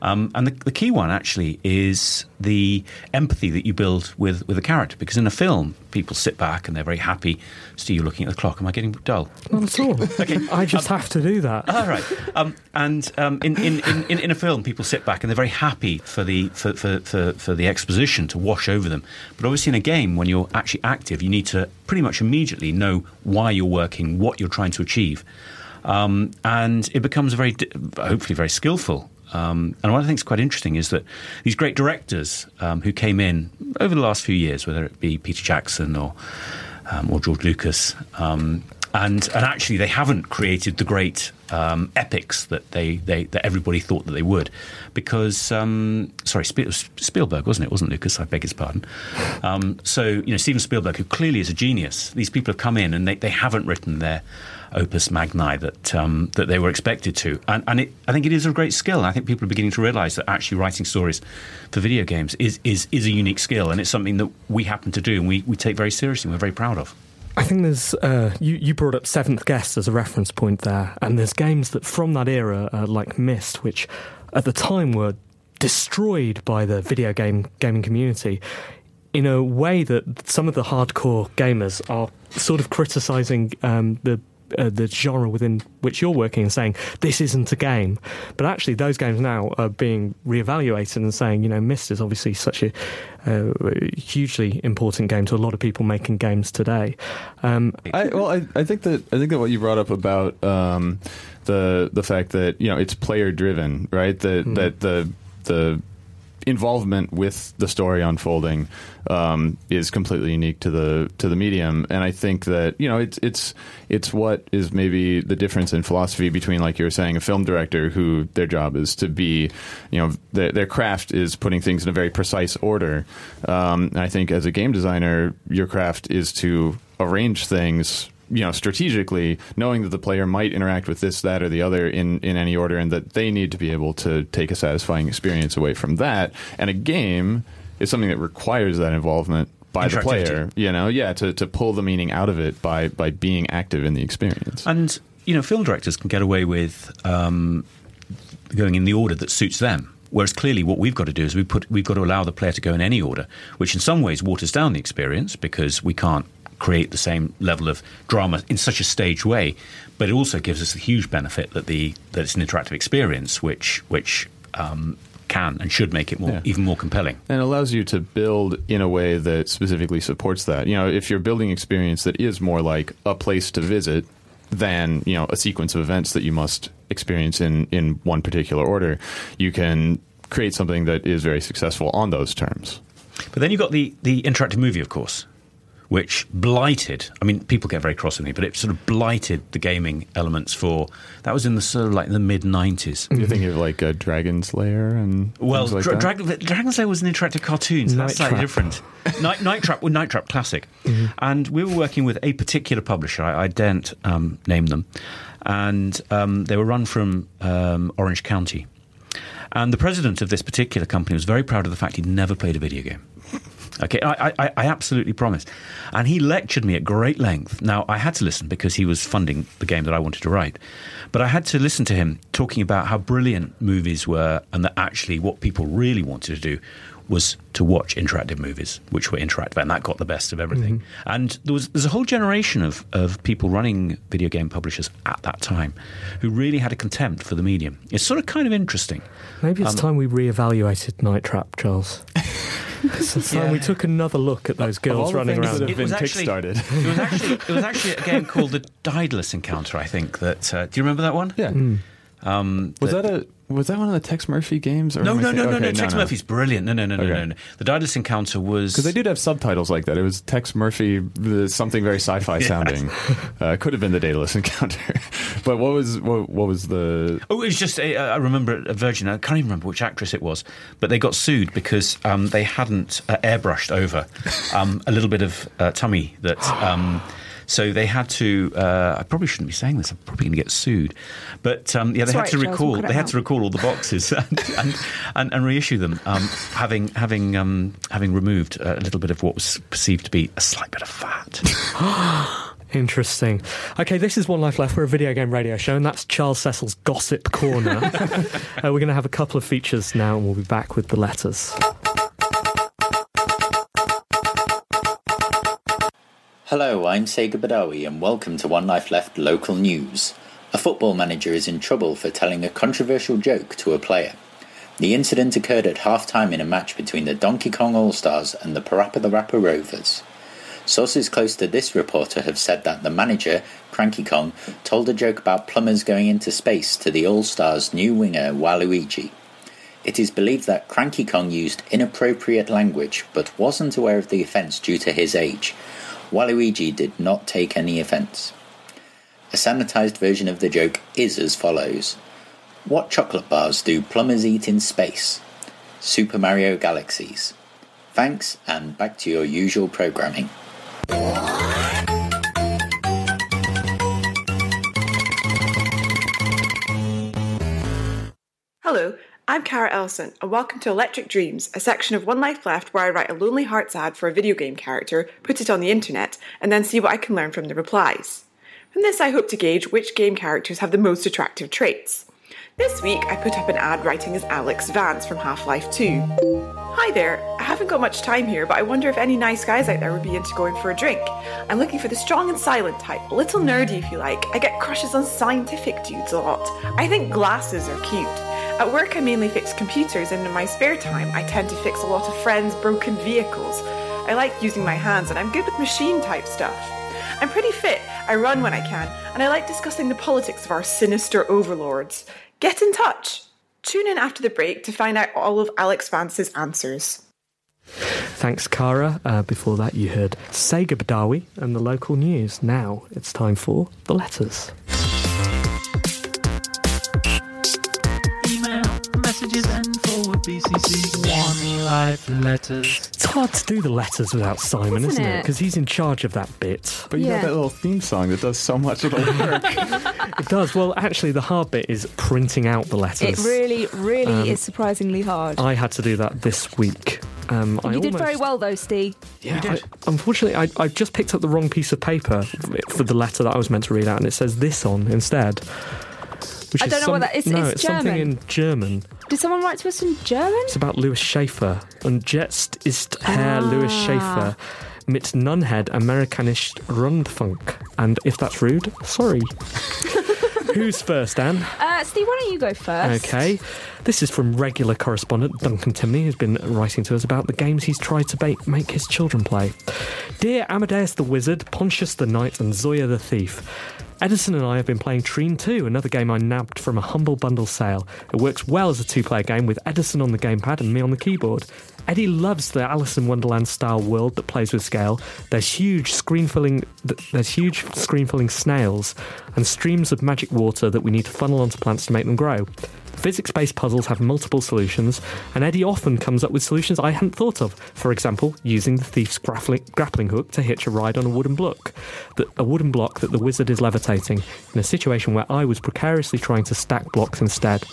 [SPEAKER 3] Um, and the, the key one actually is the empathy that you build with with a character, because in a film, people sit back and they're very happy. Steve, you're looking at the clock. Am I getting dull?
[SPEAKER 1] Not at all. okay, I just have to do that.
[SPEAKER 3] All right. Um, and um, in, in, in, in- in a film, people sit back and they're very happy for the for, for, for, for the exposition to wash over them. But obviously, in a game, when you're actually active, you need to pretty much immediately know why you're working, what you're trying to achieve, um, and it becomes a very, hopefully, very skillful. Um, and what I think is quite interesting is that these great directors um, who came in over the last few years, whether it be Peter Jackson or um, or George Lucas, um, and and actually they haven't created the great um, epics that they, they that everybody thought that they would, because um, sorry Spielberg wasn't it? Wasn't Lucas? I beg his pardon. Um, so you know Steven Spielberg, who clearly is a genius, these people have come in and they, they haven't written their opus magni that um, that they were expected to, and, and it, I think it is a great skill. I think people are beginning to realise that actually writing stories for video games is, is is a unique skill, and it's something that we happen to do and we, we take very seriously. and We're very proud of.
[SPEAKER 1] I think there's uh, you. You brought up Seventh Guest as a reference point there, and there's games that from that era, uh, like Myst, which at the time were destroyed by the video game gaming community in a way that some of the hardcore gamers are sort of criticizing um, the. Uh, the genre within which you're working and saying this isn't a game, but actually those games now are being reevaluated and saying you know Myst is obviously such a uh, hugely important game to a lot of people making games today. Um,
[SPEAKER 4] I, well, I, I think that I think that what you brought up about um, the the fact that you know it's player driven, right? That that the the involvement with the story unfolding um, is completely unique to the to the medium, and I think that you know it's it's it's what is maybe the difference in philosophy between, like you were saying, a film director who their job is to be, you know, their, their craft is putting things in a very precise order. Um, I think as a game designer, your craft is to arrange things you know strategically knowing that the player might interact with this that or the other in in any order and that they need to be able to take a satisfying experience away from that and a game is something that requires that involvement by the player you know yeah to to pull the meaning out of it by by being active in the experience
[SPEAKER 3] And you know, film directors can get away with um, going in the order that suits them. Whereas clearly, what we've got to do is we put we've got to allow the player to go in any order, which in some ways waters down the experience because we can't create the same level of drama in such a staged way. But it also gives us the huge benefit that the that it's an interactive experience, which which um, can and should make it more
[SPEAKER 4] Yeah.
[SPEAKER 3] even more compelling.
[SPEAKER 4] and allows you to build in a way that specifically supports that. You know, if you're building experience that is more like a place to visit than you know a sequence of events that you must experience in in one particular order, you can create something that is very successful on those terms.
[SPEAKER 3] But then you've got the, the interactive movie, of course, which blighted. I mean, people get very cross with me, but it sort of blighted the gaming elements for. That was in the sort of like the mid 90s.
[SPEAKER 4] You're thinking of like a Dragon's Lair and
[SPEAKER 3] Well,
[SPEAKER 4] like
[SPEAKER 3] Dra- Dragon's Lair was an interactive cartoon, so
[SPEAKER 1] Night
[SPEAKER 3] that's slightly different. Night, Night Trap, well, Night Trap Classic, and we were working with a particular publisher. I, I daren't um, name them, and um, they were run from um, Orange County. And the president of this particular company was very proud of the fact he'd never played a video game. Okay, I, I, I absolutely promise. And he lectured me at great length. Now, I had to listen because he was funding the game that I wanted to write. But I had to listen to him talking about how brilliant movies were and that actually what people really wanted to do was to watch interactive movies, which were interactive, and that got the best of everything. And there was there's a whole generation of, of people running video game publishers at that time who really had a contempt for the medium. It's sort of kind of interesting.
[SPEAKER 1] Maybe it's
[SPEAKER 3] Um,
[SPEAKER 1] time we re-evaluated Night Trap, Charles. it's time we took another look at those girls running around.
[SPEAKER 4] that have
[SPEAKER 3] It
[SPEAKER 4] been
[SPEAKER 3] was actually-
[SPEAKER 4] kickstarted.
[SPEAKER 3] It was actually it was actually a game called the Daedalus Encounter. I think that. Uh, do you remember that one?
[SPEAKER 4] Yeah.
[SPEAKER 3] Um,
[SPEAKER 4] Was that a was that one of the Tex Murphy games? Or
[SPEAKER 3] no,
[SPEAKER 4] I
[SPEAKER 3] no,
[SPEAKER 4] thi-
[SPEAKER 3] no, no,
[SPEAKER 4] okay,
[SPEAKER 3] no. Tex Murphy's brilliant. No, no, no, no,
[SPEAKER 4] Okay.
[SPEAKER 3] no, no. The Daedalus Encounter was
[SPEAKER 4] Because they did have subtitles like that. It was Tex Murphy, something very sci-fi sounding. Uh, could have been the Daedalus Encounter. but what was what, what was the?
[SPEAKER 3] Oh, it was just a, I remember a Virgin. I can't even remember which actress it was, but they got sued because um, they hadn't uh, airbrushed over um, a little bit of uh, tummy that. Um, so they had to. Uh, I probably shouldn't be saying this. I'm probably going to get sued. But um, yeah, they
[SPEAKER 2] That's
[SPEAKER 3] had to
[SPEAKER 2] Charles, we'll
[SPEAKER 3] recall.
[SPEAKER 2] cut
[SPEAKER 3] They had
[SPEAKER 2] out.
[SPEAKER 3] to recall all the boxes and, and, and, and reissue them, um, having having um, having removed a little bit of what was perceived to be a slight bit of fat.
[SPEAKER 1] Interesting. Okay, this is One Life Left. We're a video game radio show, and that's Charles Cecil's Gossip Corner. uh, we're going to have a couple of features now, and we'll be back with the letters.
[SPEAKER 6] Hello, I'm Sega Badawi and welcome to One Life Left local news. A football manager is in trouble for telling a controversial joke to a player. The incident occurred at half time in a match between the Donkey Kong All Stars and the Parappa the Rapper Rovers. Sources close to this reporter have said that the manager, Cranky Kong, told a joke about plumbers going into space to the All Stars' new winger, Waluigi. It is believed that Cranky Kong used inappropriate language but wasn't aware of the offence due to his age. Waluigi did not take any offence. A sanitised version of the joke is as follows What chocolate bars do plumbers eat in space? Super Mario Galaxies. Thanks, and back to your usual programming.
[SPEAKER 7] Hello, I'm Cara Ellison, and welcome to Electric Dreams, a section of One Life Left where I write a Lonely Hearts ad for a video game character, put it on the internet, and then see what I can learn from the replies. From this, I hope to gauge which game characters have the most attractive traits. This week, I put up an ad writing as Alex Vance from Half Life 2. Hi there, I haven't got much time here, but I wonder if any nice guys out there would be into going for a drink. I'm looking for the strong and silent type, a little nerdy if you like. I get crushes on scientific dudes a lot. I think glasses are cute. At work, I mainly fix computers, and in my spare time, I tend to fix a lot of friends' broken vehicles. I like using my hands, and I'm good with machine type stuff. I'm pretty fit, I run when I can, and I like discussing the politics of our sinister overlords. Get in touch. Tune in after the break to find out all of Alex Vance's answers.
[SPEAKER 1] Thanks, Cara. Uh, before that, you heard Sega Badawi and the local news. Now it's time for the letters.
[SPEAKER 8] Messages and forward BCC one life letters.
[SPEAKER 1] It's hard to do the letters without Simon,
[SPEAKER 2] Isn't
[SPEAKER 1] isn't it?
[SPEAKER 2] it?
[SPEAKER 1] Because he's in charge of that bit.
[SPEAKER 4] But you
[SPEAKER 2] Yeah.
[SPEAKER 4] got that little theme song that does so much of the work.
[SPEAKER 1] It does. Well, actually, the hard bit is printing out the letters.
[SPEAKER 2] It really, really
[SPEAKER 1] Um,
[SPEAKER 2] is surprisingly hard.
[SPEAKER 1] I had to do that this week. Um, I
[SPEAKER 2] you did very well, though, Steve.
[SPEAKER 1] Yeah, I, unfortunately, I, I just picked up the wrong piece of paper for the letter that I was meant to read out, and it says this on instead. Which
[SPEAKER 2] I don't know what that is.
[SPEAKER 1] No,
[SPEAKER 2] It's
[SPEAKER 1] it's something
[SPEAKER 2] German.
[SPEAKER 1] in German.
[SPEAKER 2] Did someone write to us in German?
[SPEAKER 1] It's about Louis Schaefer. Und jetzt ist Herr Louis
[SPEAKER 2] Ah.
[SPEAKER 1] Schaefer mit Nunhead Amerikanisch Rundfunk. And if that's rude, sorry. Who's first, Anne?
[SPEAKER 2] Uh, Steve, why don't you go first?
[SPEAKER 1] Okay. This is from regular correspondent Duncan Timney, who's been writing to us about the games he's tried to ba- make his children play. Dear Amadeus the Wizard, Pontius the Knight, and Zoya the Thief. Edison and I have been playing Trine 2, another game I nabbed from a humble bundle sale. It works well as a two player game with Edison on the gamepad and me on the keyboard. Eddie loves the Alice in Wonderland style world that plays with scale. There's huge screen filling there's huge screen filling snails and streams of magic water that we need to funnel onto plants to make them grow. Physics based puzzles have multiple solutions, and Eddie often comes up with solutions I hadn't thought of. For example, using the thief's grappling, grappling hook to hitch a ride on a wooden block, that, a wooden block that the wizard is levitating, in a situation where I was precariously trying to stack blocks instead.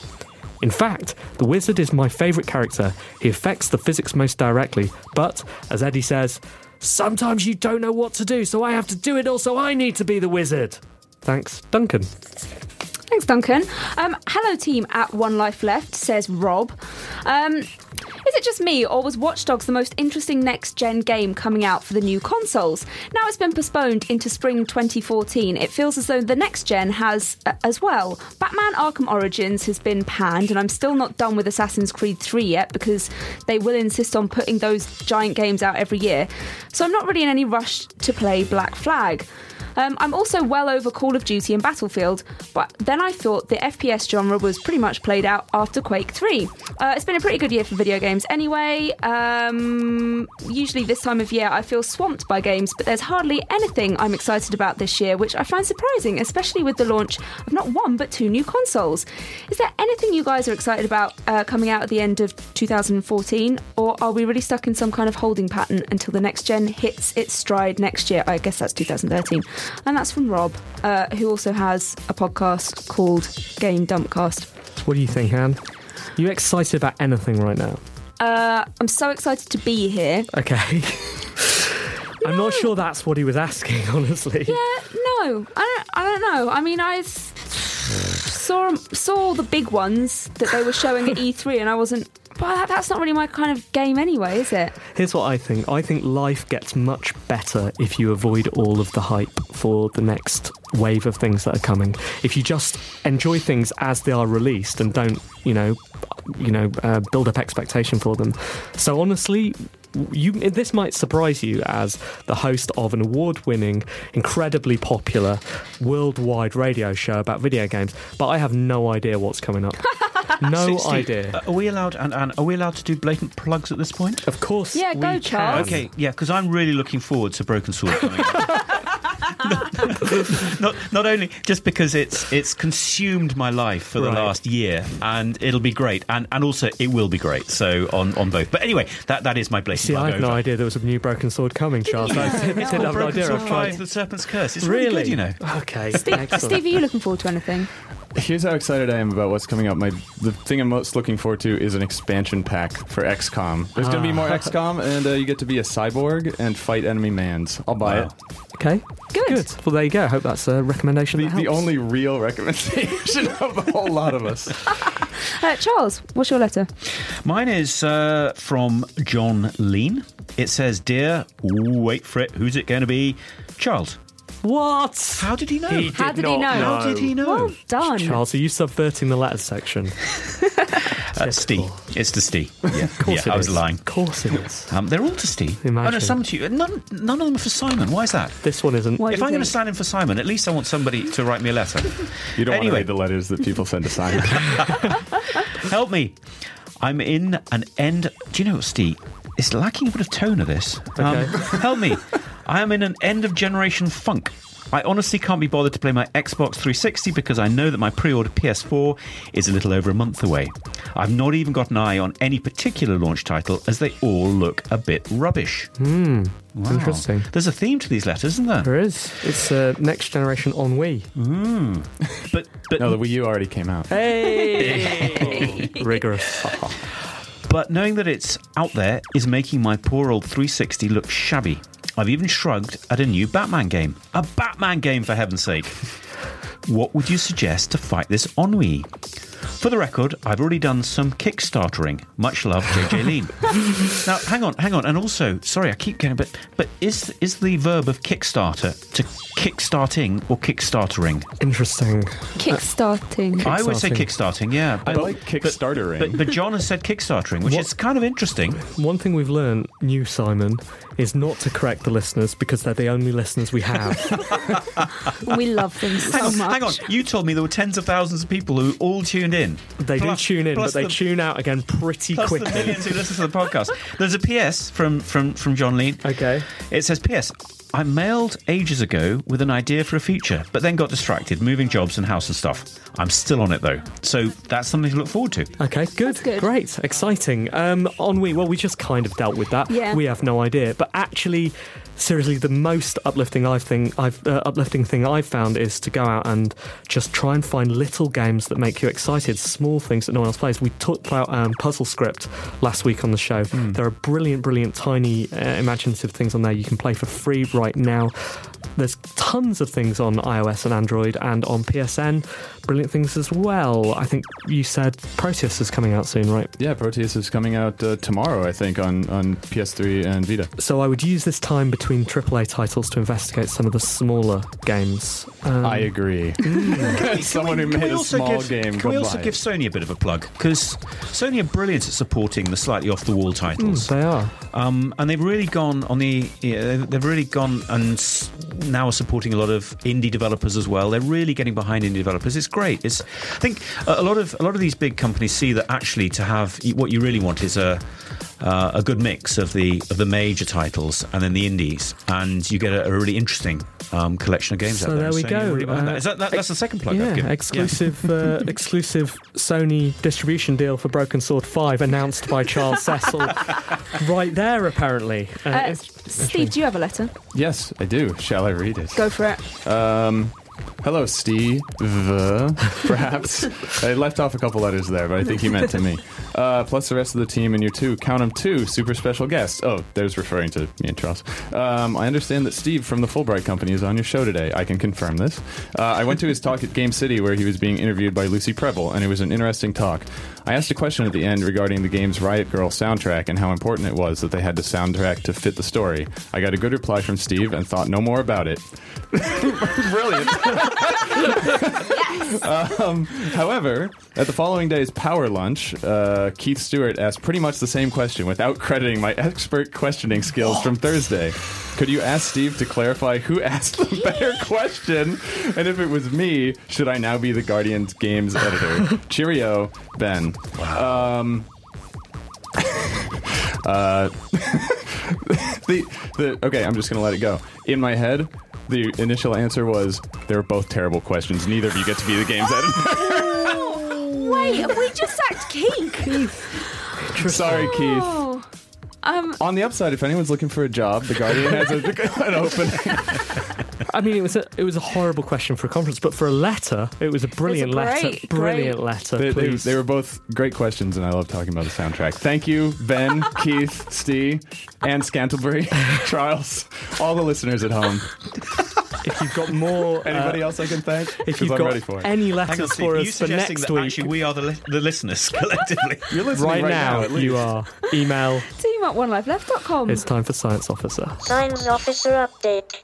[SPEAKER 1] In fact, the wizard is my favourite character. He affects the physics most directly, but, as Eddie says, sometimes you don't know what to do, so I have to do it all, so I need to be the wizard. Thanks, Duncan.
[SPEAKER 2] Thanks, Duncan. Um, hello, team at One Life Left, says Rob. Um, is it just me, or was Watch Dogs the most interesting next gen game coming out for the new consoles? Now it's been postponed into spring 2014. It feels as though the next gen has uh, as well. Batman Arkham Origins has been panned, and I'm still not done with Assassin's Creed 3 yet because they will insist on putting those giant games out every year. So I'm not really in any rush to play Black Flag. Um, I'm also well over Call of Duty and Battlefield, but then I thought the FPS genre was pretty much played out after Quake 3. Uh, it's been a pretty good year for video games anyway. Um, usually, this time of year, I feel swamped by games, but there's hardly anything I'm excited about this year, which I find surprising, especially with the launch of not one but two new consoles. Is there anything you guys are excited about uh, coming out at the end of 2014, or are we really stuck in some kind of holding pattern until the next gen hits its stride next year? I guess that's 2013. And that's from Rob, uh, who also has a podcast called Game Dumpcast.
[SPEAKER 1] What do you think, Anne? You excited about anything right now?
[SPEAKER 2] Uh, I'm so excited to be here.
[SPEAKER 1] Okay. I'm not sure that's what he was asking, honestly.
[SPEAKER 2] Yeah, no, I don't. I don't know. I mean, I s- saw saw the big ones that they were showing at E3, and I wasn't. But that, that's not really my kind of game anyway, is it?
[SPEAKER 1] Here's what I think. I think life gets much better if you avoid all of the hype for the next wave of things that are coming. If you just enjoy things as they are released and don't, you know, you know, uh, build up expectation for them. So honestly, you this might surprise you as the host of an award-winning, incredibly popular, worldwide radio show about video games, but I have no idea what's coming up. no
[SPEAKER 3] Steve,
[SPEAKER 1] idea.
[SPEAKER 3] Are we allowed? And, and are we allowed to do blatant plugs at this point?
[SPEAKER 1] Of course.
[SPEAKER 2] Yeah, go,
[SPEAKER 1] we
[SPEAKER 2] Charles.
[SPEAKER 1] can.
[SPEAKER 3] Okay, yeah, because I'm really looking forward to Broken Sword coming out. not, not only just because it's it's consumed my life for the
[SPEAKER 1] Right.
[SPEAKER 3] last year, and it'll be great, and, and also it will be great. So on, on both. But anyway, that, that is my blatant
[SPEAKER 1] See, I had no idea there was a new Broken Sword coming, Charles. I didn't
[SPEAKER 3] It's
[SPEAKER 1] have
[SPEAKER 3] called
[SPEAKER 1] an
[SPEAKER 3] Broken
[SPEAKER 1] idea.
[SPEAKER 3] Sword
[SPEAKER 1] I've tried.
[SPEAKER 3] 5, The Serpent's Curse. It's really, good, you know.
[SPEAKER 1] Okay.
[SPEAKER 2] Steve. Steve, are you looking forward to anything?
[SPEAKER 4] Here's how excited I am about what's coming up. My the thing I'm most looking forward to is an expansion pack for XCOM. There's going to be more
[SPEAKER 1] Ah.
[SPEAKER 4] XCOM, and uh, you get to be a cyborg and fight enemy mans. I'll buy
[SPEAKER 3] Wow.
[SPEAKER 4] it.
[SPEAKER 1] Okay.
[SPEAKER 2] Good.
[SPEAKER 1] Good. Well, there you go. I hope that's a recommendation.
[SPEAKER 4] The,
[SPEAKER 1] that
[SPEAKER 4] the
[SPEAKER 1] helps.
[SPEAKER 4] only real recommendation of the whole lot of us.
[SPEAKER 2] Uh, Charles, what's your letter?
[SPEAKER 3] Mine is uh, from John Lean. It says, "Dear, wait for it. Who's it going to be? Charles."
[SPEAKER 1] What?
[SPEAKER 3] How did he know?
[SPEAKER 1] He
[SPEAKER 2] How
[SPEAKER 1] did
[SPEAKER 2] did he
[SPEAKER 1] not
[SPEAKER 2] know?
[SPEAKER 3] How did he know?
[SPEAKER 2] Well done.
[SPEAKER 1] Charles, are you subverting the letters section?
[SPEAKER 3] Uh, Steve. It's to Steve. Yeah,
[SPEAKER 1] Of course
[SPEAKER 3] yeah
[SPEAKER 1] it
[SPEAKER 3] I was
[SPEAKER 1] is.
[SPEAKER 3] lying.
[SPEAKER 1] Of course it is.
[SPEAKER 3] Um, they're all to Steve. Oh, no,
[SPEAKER 1] Imagine.
[SPEAKER 3] some to you. None, none of them are for Simon. Why is that?
[SPEAKER 1] This one isn't.
[SPEAKER 2] Why
[SPEAKER 3] if I'm going to
[SPEAKER 2] think?
[SPEAKER 3] stand in for Simon, at least I want somebody to write me a letter.
[SPEAKER 4] You don't want to read the letters that people send to Simon.
[SPEAKER 3] Help me. I'm in an end. Do you know what, Steve? It's lacking a bit of tone of this. Um,
[SPEAKER 1] Okay.
[SPEAKER 3] help me. I am in an end of generation funk. I honestly can't be bothered to play my Xbox 360 because I know that my pre order PS4 is a little over a month away. I've not even got an eye on any particular launch title as they all look a bit rubbish. Hmm. Wow.
[SPEAKER 1] Interesting.
[SPEAKER 3] There's a theme to these letters, isn't there?
[SPEAKER 1] There is. It's uh, next generation on Wii.
[SPEAKER 3] But, but
[SPEAKER 4] no, the Wii U already came out.
[SPEAKER 1] Hey! Rigorous.
[SPEAKER 3] But knowing that it's out there is making my poor old 360 look shabby. I've even shrugged at a new Batman game. A Batman game, for heaven's sake. What would you suggest to fight this ennui? For the record, I've already done some Kickstartering. Much love, JJ Lean. now, hang on, hang on, and also, sorry, I keep going, but but is is the verb of Kickstarter to kickstarting or Kickstartering?
[SPEAKER 1] Interesting.
[SPEAKER 2] Kickstarting.
[SPEAKER 3] I would say
[SPEAKER 1] Kickstarting.
[SPEAKER 3] Kickstarting, yeah.
[SPEAKER 4] I
[SPEAKER 3] but-
[SPEAKER 4] like Kickstartering.
[SPEAKER 3] But, but John has said Kickstartering, which
[SPEAKER 1] What-
[SPEAKER 3] is kind of interesting.
[SPEAKER 1] One thing we've learned, new Simon, is not to correct the listeners because they're the only listeners we have.
[SPEAKER 2] we love them so
[SPEAKER 3] Hang on,
[SPEAKER 2] much.
[SPEAKER 3] hang on. You told me there were tens of thousands of people who all tuned in.
[SPEAKER 1] They
[SPEAKER 3] Plus-
[SPEAKER 1] do tune in, but they
[SPEAKER 3] the-
[SPEAKER 1] tune out again pretty
[SPEAKER 3] Plus the
[SPEAKER 1] quickly.
[SPEAKER 3] millions who listen to the podcast. There's a PS from from from John Lean.
[SPEAKER 1] Okay.
[SPEAKER 3] It says PS. I mailed ages ago with an idea for a feature, but then got distracted, moving jobs and house and stuff. I'm still on it though, so that's something to look forward to.
[SPEAKER 1] Okay, good,
[SPEAKER 2] good.
[SPEAKER 1] great, exciting. Um, on we well, we just kind of dealt with that.
[SPEAKER 2] Yeah.
[SPEAKER 1] we have no idea, but actually, seriously, the most uplifting I think I've uh, uplifting thing I've found is to go out and just try and find little games that make you excited, small things that no one else plays. We talked about um, Puzzle Script last week on the show. There are brilliant, brilliant, tiny, uh, imaginative things on there you can play for free right now. There's tons of things on iOS and Android and on PSN. Brilliant things as well. I think you said Proteus is coming out soon, right?
[SPEAKER 4] yeah, Proteus is coming out uh, tomorrow, I think, on, on PS3 and Vita.
[SPEAKER 1] So I would use this time between AAA titles to investigate some of the smaller games. Um,
[SPEAKER 4] I agree. As someone who
[SPEAKER 3] Can
[SPEAKER 4] made
[SPEAKER 3] we
[SPEAKER 4] a
[SPEAKER 3] also
[SPEAKER 4] small
[SPEAKER 3] give,
[SPEAKER 4] game,
[SPEAKER 3] Can
[SPEAKER 4] go
[SPEAKER 3] we also give. Sony a bit of a plug? Because Sony are brilliant at supporting the slightly off the wall titles.
[SPEAKER 1] they are.
[SPEAKER 3] Um, and they've really gone on the. Yeah, they've- they've really gone and s- now are supporting a lot of indie developers as well. They're really getting behind indie developers. It's great. It's. I think a a lot of a lot of these big companies see that actually to have what you really want is a. Uh, a good mix of the of the major titles and then the indies, and you get a, a really interesting um, collection of games
[SPEAKER 1] So
[SPEAKER 3] out there.
[SPEAKER 1] there we
[SPEAKER 3] Sony
[SPEAKER 1] go.
[SPEAKER 3] really.
[SPEAKER 1] Uh,
[SPEAKER 3] Is that, that, that's the second plug I've
[SPEAKER 1] Yeah,
[SPEAKER 3] given.
[SPEAKER 1] exclusive, uh, exclusive Sony distribution deal for Broken Sword Five announced by Charles Cecil, right there apparently. Uh,
[SPEAKER 2] Uh,
[SPEAKER 1] it's-
[SPEAKER 2] Steve, do you have a letter?
[SPEAKER 4] Yes, I do. Shall I read it?
[SPEAKER 2] Go for it.
[SPEAKER 4] Um, hello, Steve. Perhaps I left off a couple letters there, but I think he meant to me. Uh, plus the rest of the team and your two, Count them two super special guests. Oh, there's referring to me and Charles. Um, I understand that Steve from the Fullbright Company is on your show today. I can confirm this. Uh, I went to his talk at Game City where he was being interviewed by Lucy Prebble, and it was an interesting talk. I asked a question at the end regarding the game's Riot Girl soundtrack and how important it was that they had the soundtrack to fit the story. I got a good reply from Steve and thought no more about it. Brilliant. um, however, at the following day's power lunch, uh, Keith Stewart asked pretty much the same question without crediting my expert questioning skills from Thursday. Could you ask Steve to clarify who asked the better question? And if it was me, should I now be the Guardian's games editor? Cheerio, Ben. Um, uh, the, the okay, I'm just gonna let it go. In my head, the initial answer was they were both terrible questions. Neither of you get to be the game's editor.
[SPEAKER 2] Wait, have we just sacked Keith?
[SPEAKER 4] Sorry, Keith.
[SPEAKER 2] Um,
[SPEAKER 4] On the upside, if anyone's looking for a job, the Guardian has a, an opening.
[SPEAKER 1] I mean, it was a it was a horrible question for a conference, but for a letter, it was a brilliant
[SPEAKER 2] great,
[SPEAKER 1] letter. Brilliant
[SPEAKER 2] great.
[SPEAKER 1] letter.
[SPEAKER 4] They, they, they were both great questions, and I love talking about the soundtrack. Thank you, Ben, Keith, Steve, and Scantlebury, Charles, all the listeners at home.
[SPEAKER 1] If you've got more, uh,
[SPEAKER 4] Anybody else I can thank?
[SPEAKER 1] if
[SPEAKER 4] 'Cause
[SPEAKER 1] you've
[SPEAKER 4] I'm
[SPEAKER 1] got
[SPEAKER 4] ready for it.
[SPEAKER 1] any
[SPEAKER 3] Hang on,
[SPEAKER 1] letters for
[SPEAKER 3] are you
[SPEAKER 1] us for
[SPEAKER 3] suggesting
[SPEAKER 1] next
[SPEAKER 3] that
[SPEAKER 1] week,
[SPEAKER 3] actually we are the, li- the listeners collectively?
[SPEAKER 4] You're listening
[SPEAKER 1] right,
[SPEAKER 4] right,
[SPEAKER 1] now,
[SPEAKER 4] at least.
[SPEAKER 1] you are. Email.
[SPEAKER 2] team at onelifeleft.com.
[SPEAKER 1] It's time for Science Officer.
[SPEAKER 9] Science officer update.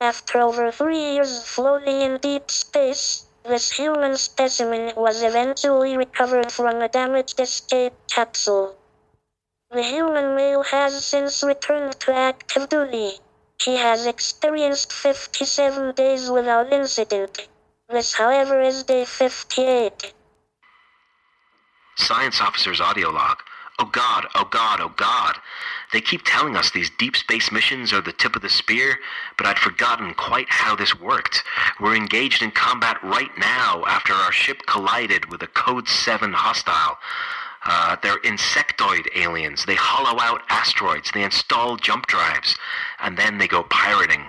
[SPEAKER 9] After over three years floating in deep space, This human specimen was eventually recovered from a damaged escape capsule. The human male has since returned to active duty. He has experienced 57 days without incident. This, however, is day 58.
[SPEAKER 10] Science officer's audio log. Oh god, oh god, oh god. They keep telling us these deep space missions are the tip of the spear, but I'd forgotten quite how this worked. We're engaged in combat right now after our ship collided with a Code 7 hostile. Uh, they're insectoid aliens. They hollow out asteroids. They install jump drives. And then they go pirating.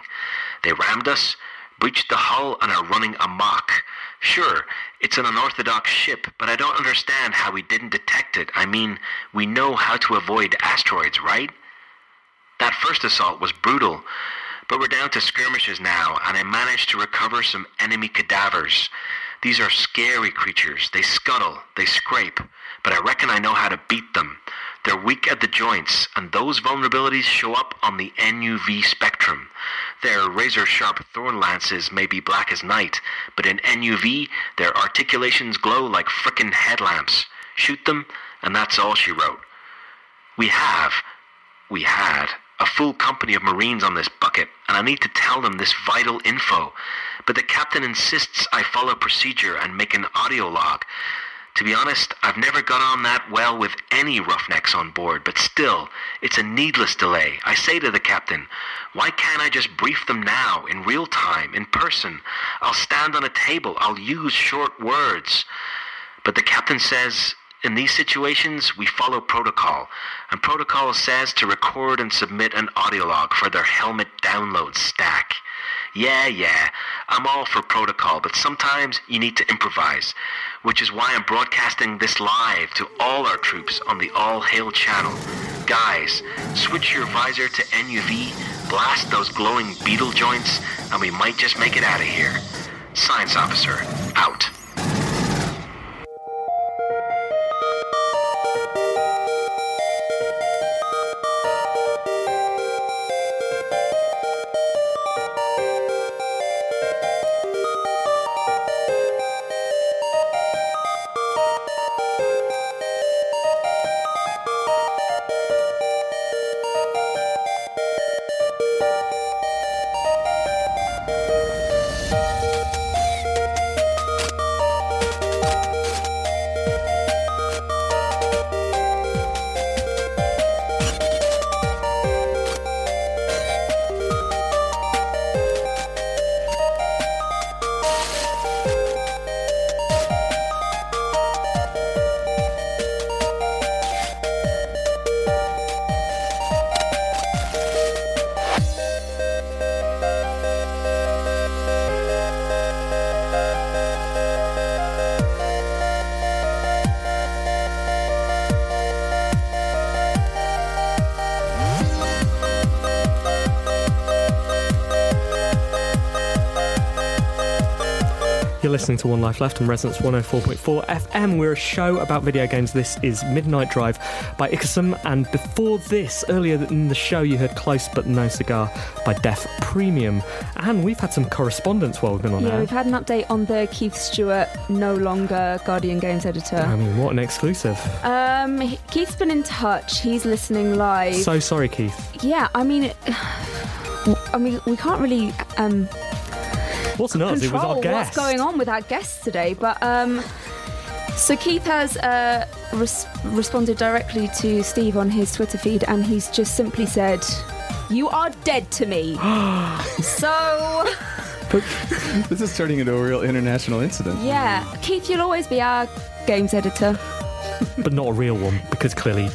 [SPEAKER 10] They rammed us, breached the hull, and are running amok. Sure, it's an unorthodox ship, but I don't understand how we didn't detect it. I mean, we know how to avoid asteroids, right? That first assault was brutal, but we're down to skirmishes now, and I managed to recover some enemy cadavers. These are scary creatures. They scuttle, they scrape, but I reckon I know how to beat them. They're weak at the joints, and those vulnerabilities show up on the NUV spectrum. Their razor sharp thorn lances may be black as night, but in NUV, their articulations glow like frickin' headlamps. Shoot them, and that's all she wrote. We have, we had, a full company of Marines on this bucket, and I need to tell them this vital info. But the captain insists I follow procedure and make an audio log. To be honest, I've never got on that well with any roughnecks on board, but still, it's a needless delay. I say to the captain, why can't I just brief them now, in real time, in person? I'll stand on a table, I'll use short words. But the captain says, in these situations, we follow protocol, and protocol says to record and submit an audio log for their helmet download stack. Yeah, yeah, I'm all for protocol, but sometimes you need to improvise, which is why I'm broadcasting this live to all our troops on the All Hail channel. Guys, switch your visor to NUV, blast those glowing beetle joints, and we might just make it out of here. Science officer, out.
[SPEAKER 1] Listening to One Life Left on Resonance 104.4 FM. We're a show about video games. This is Midnight Drive by Icosum. And before this, earlier in the show, you heard Close But No Cigar by Def Premium. And we've had some correspondence while we've been on
[SPEAKER 2] Yeah,
[SPEAKER 1] air.
[SPEAKER 2] we've had an update on the Keith Stewart, no longer Guardian Games editor.
[SPEAKER 1] I mean, what an exclusive.
[SPEAKER 2] Um, Keith's been in touch. He's listening live.
[SPEAKER 1] So sorry, Keith.
[SPEAKER 2] yeah, I mean, I mean, we can't really um,
[SPEAKER 1] Wasn't us, it was our guest.
[SPEAKER 2] what's going on with our guests today. But um, so Keith has uh, res- responded directly to Steve on his Twitter feed, and he's just simply said, "You are dead to me." so
[SPEAKER 4] This is turning into a real international incident.
[SPEAKER 2] yeah, Keith, you'll always be our games editor.
[SPEAKER 1] but not a real one because clearly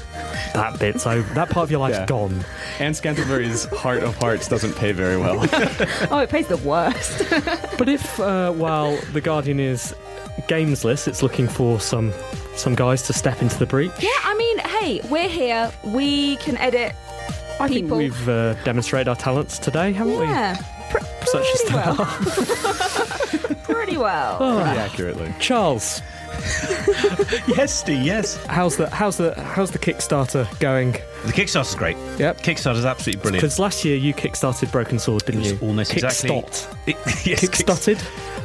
[SPEAKER 1] that bit's over. That part of your life's
[SPEAKER 4] Yeah.
[SPEAKER 1] gone.
[SPEAKER 4] And Scantlebury's Heart of Hearts doesn't pay very well.
[SPEAKER 2] oh, it pays the worst.
[SPEAKER 1] But if, uh, while The Guardian is gamesless, it's looking for some some guys to step into the breach.
[SPEAKER 2] yeah, I mean, hey, we're here. We can edit
[SPEAKER 1] I think we've uh, demonstrated our talents today, haven't
[SPEAKER 2] yeah, pr-
[SPEAKER 1] we? Such as
[SPEAKER 2] pretty well. pretty well.
[SPEAKER 4] Pretty accurately.
[SPEAKER 1] Charles,
[SPEAKER 3] yes, Steve, yes.
[SPEAKER 1] how's the how's the how's the Kickstarter going?
[SPEAKER 3] The Kickstarter's great.
[SPEAKER 1] Yep.
[SPEAKER 3] Kickstarter's absolutely brilliant.
[SPEAKER 1] Because last year you kickstarted Broken Sword, didn't
[SPEAKER 3] It was
[SPEAKER 1] you?
[SPEAKER 3] almost exactly- It- yes,
[SPEAKER 1] Kickstarted.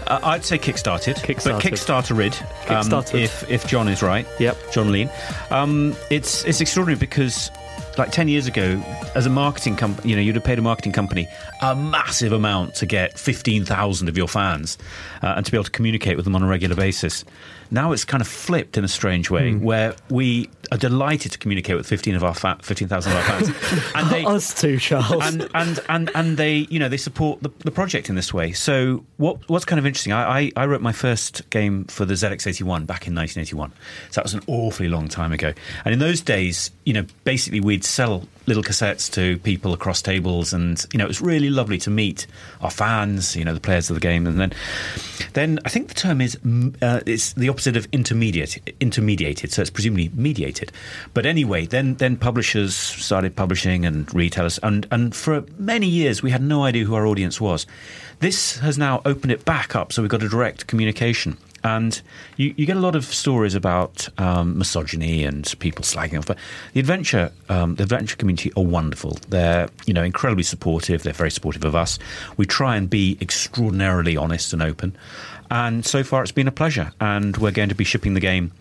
[SPEAKER 3] Uh, I'd say kickstarted.
[SPEAKER 1] Kickstarted.
[SPEAKER 3] But Kickstartered. um,
[SPEAKER 1] Kickstarted.
[SPEAKER 3] if if John is right.
[SPEAKER 1] Yep.
[SPEAKER 3] John Lean. Um, it's it's extraordinary because. Like ten years ago, as a marketing company, you know, you'd have paid a marketing company a massive amount to get fifteen thousand of your fans, uh, and to be able to communicate with them on a regular basis. Now it's kind of flipped in a strange way,
[SPEAKER 1] Hmm.
[SPEAKER 3] where we are delighted to communicate with fifteen of our fa- fifteen thousand of our fans, and they
[SPEAKER 1] Us too, Charles.
[SPEAKER 3] and and and and they you know they support the, the project in this way. So what what's kind of interesting? I, I I wrote my first game for the ZX81 back in 1981. So that was an awfully long time ago. And in those days, you know, basically we'd sell little cassettes to people across tables, and you know it was really lovely to meet our fans, you know, the players of the game, and then then I think the term is uh, it's the opposite of intermediate intermediated, so it's presumably mediated. But anyway, then then publishers started publishing and retailers, and and for many years we had no idea who our audience was. This has now opened it back up, so we've got a direct communication. And you, you get a lot of stories about um, misogyny and people slagging off. But the adventure, um, the adventure community are wonderful. They're you know incredibly supportive. They're very supportive of us. We try and be extraordinarily honest and open. And so far, it's been a pleasure. And we're going to be shipping the game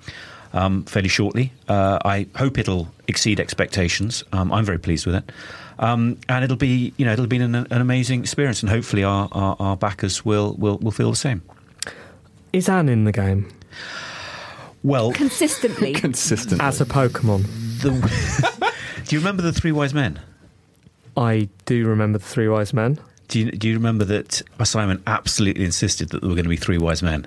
[SPEAKER 3] um, fairly shortly. Uh, I hope it'll exceed expectations. Um, I'm very pleased with it. Um, and it'll be, you know, it'll be an, an amazing experience, and hopefully our, our, our backers will, will, will feel the same.
[SPEAKER 1] Is Anne in the game
[SPEAKER 3] Well,
[SPEAKER 2] Consistently.
[SPEAKER 4] Consistent.
[SPEAKER 1] as a Pokemon?
[SPEAKER 3] the, do you remember the Three Wise Men?
[SPEAKER 1] I do remember the Three Wise Men.
[SPEAKER 3] Do you, do you remember that Simon absolutely insisted that there were going to be three wise men?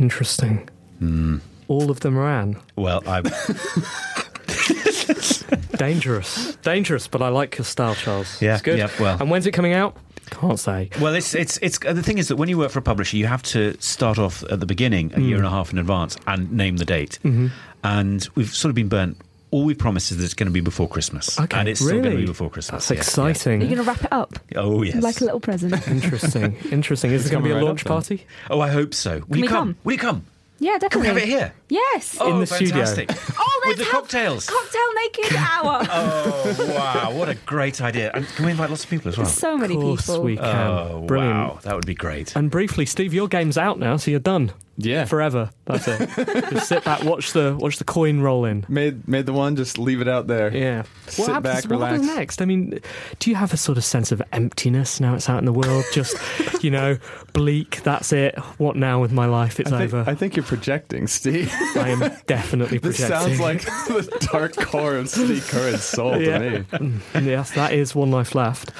[SPEAKER 1] Interesting.
[SPEAKER 3] Hmm.
[SPEAKER 1] All of them are Anne.
[SPEAKER 3] Well, I,
[SPEAKER 1] Dangerous. Dangerous, but I like your style, Charles.
[SPEAKER 3] Yeah,
[SPEAKER 1] It's good.
[SPEAKER 3] yeah, well.
[SPEAKER 1] And when's it coming out? Can't say.
[SPEAKER 3] well, it's it's it's the thing is that when you work for a publisher, you have to start off at the beginning, a year and a half in advance, and name the date.
[SPEAKER 1] Mhm.
[SPEAKER 3] And we've sort of been burnt. All we promised is that it's going to be before Christmas,
[SPEAKER 1] Okay,
[SPEAKER 3] and it's still going to
[SPEAKER 1] really?
[SPEAKER 3] be before Christmas.
[SPEAKER 1] That's
[SPEAKER 3] yeah,
[SPEAKER 1] exciting.
[SPEAKER 2] Are you going to wrap it up.
[SPEAKER 3] Oh yes.
[SPEAKER 2] like a little present?
[SPEAKER 1] Interesting. Interesting. Is
[SPEAKER 4] It's
[SPEAKER 1] there going to be a
[SPEAKER 4] right
[SPEAKER 1] launch
[SPEAKER 4] up then.
[SPEAKER 1] party?
[SPEAKER 3] Oh, I hope so. Will
[SPEAKER 2] Can
[SPEAKER 3] you
[SPEAKER 2] we
[SPEAKER 3] come?
[SPEAKER 2] come?
[SPEAKER 3] Will you come?
[SPEAKER 2] Yeah, definitely.
[SPEAKER 3] Can we have it here?
[SPEAKER 2] Yes.
[SPEAKER 3] Oh,
[SPEAKER 1] In the studio.
[SPEAKER 3] fantastic.
[SPEAKER 2] Oh,
[SPEAKER 3] With
[SPEAKER 2] let's
[SPEAKER 3] the
[SPEAKER 2] have
[SPEAKER 3] cocktails.
[SPEAKER 2] Cocktail naked hour.
[SPEAKER 3] Oh wow! What a great idea! And can we invite lots of people as well?
[SPEAKER 2] so many
[SPEAKER 1] of course
[SPEAKER 2] people.
[SPEAKER 1] we can.
[SPEAKER 3] Oh
[SPEAKER 1] Brilliant.
[SPEAKER 3] wow! That would be great.
[SPEAKER 1] And briefly, Steve, your game's out now, so you're done
[SPEAKER 4] Yeah.
[SPEAKER 1] forever. That's it. Just sit back, watch the watch the coin roll in.
[SPEAKER 4] Made made the one. Just leave it out there.
[SPEAKER 1] Yeah.
[SPEAKER 4] Sit
[SPEAKER 1] what happens,
[SPEAKER 4] back,
[SPEAKER 1] what happens
[SPEAKER 4] relax.
[SPEAKER 1] next? I mean, do you have a sort of sense of emptiness now it's out in the world? Just, you know, bleak, that's it. What now with my life? It's
[SPEAKER 4] I think,
[SPEAKER 1] over.
[SPEAKER 4] I think you're projecting, Steve.
[SPEAKER 1] I am definitely
[SPEAKER 4] this
[SPEAKER 1] projecting.
[SPEAKER 4] sounds like the dark core of Steve Curran's soul
[SPEAKER 1] Yeah.
[SPEAKER 4] to me.
[SPEAKER 1] Mm, yes, that is one life left.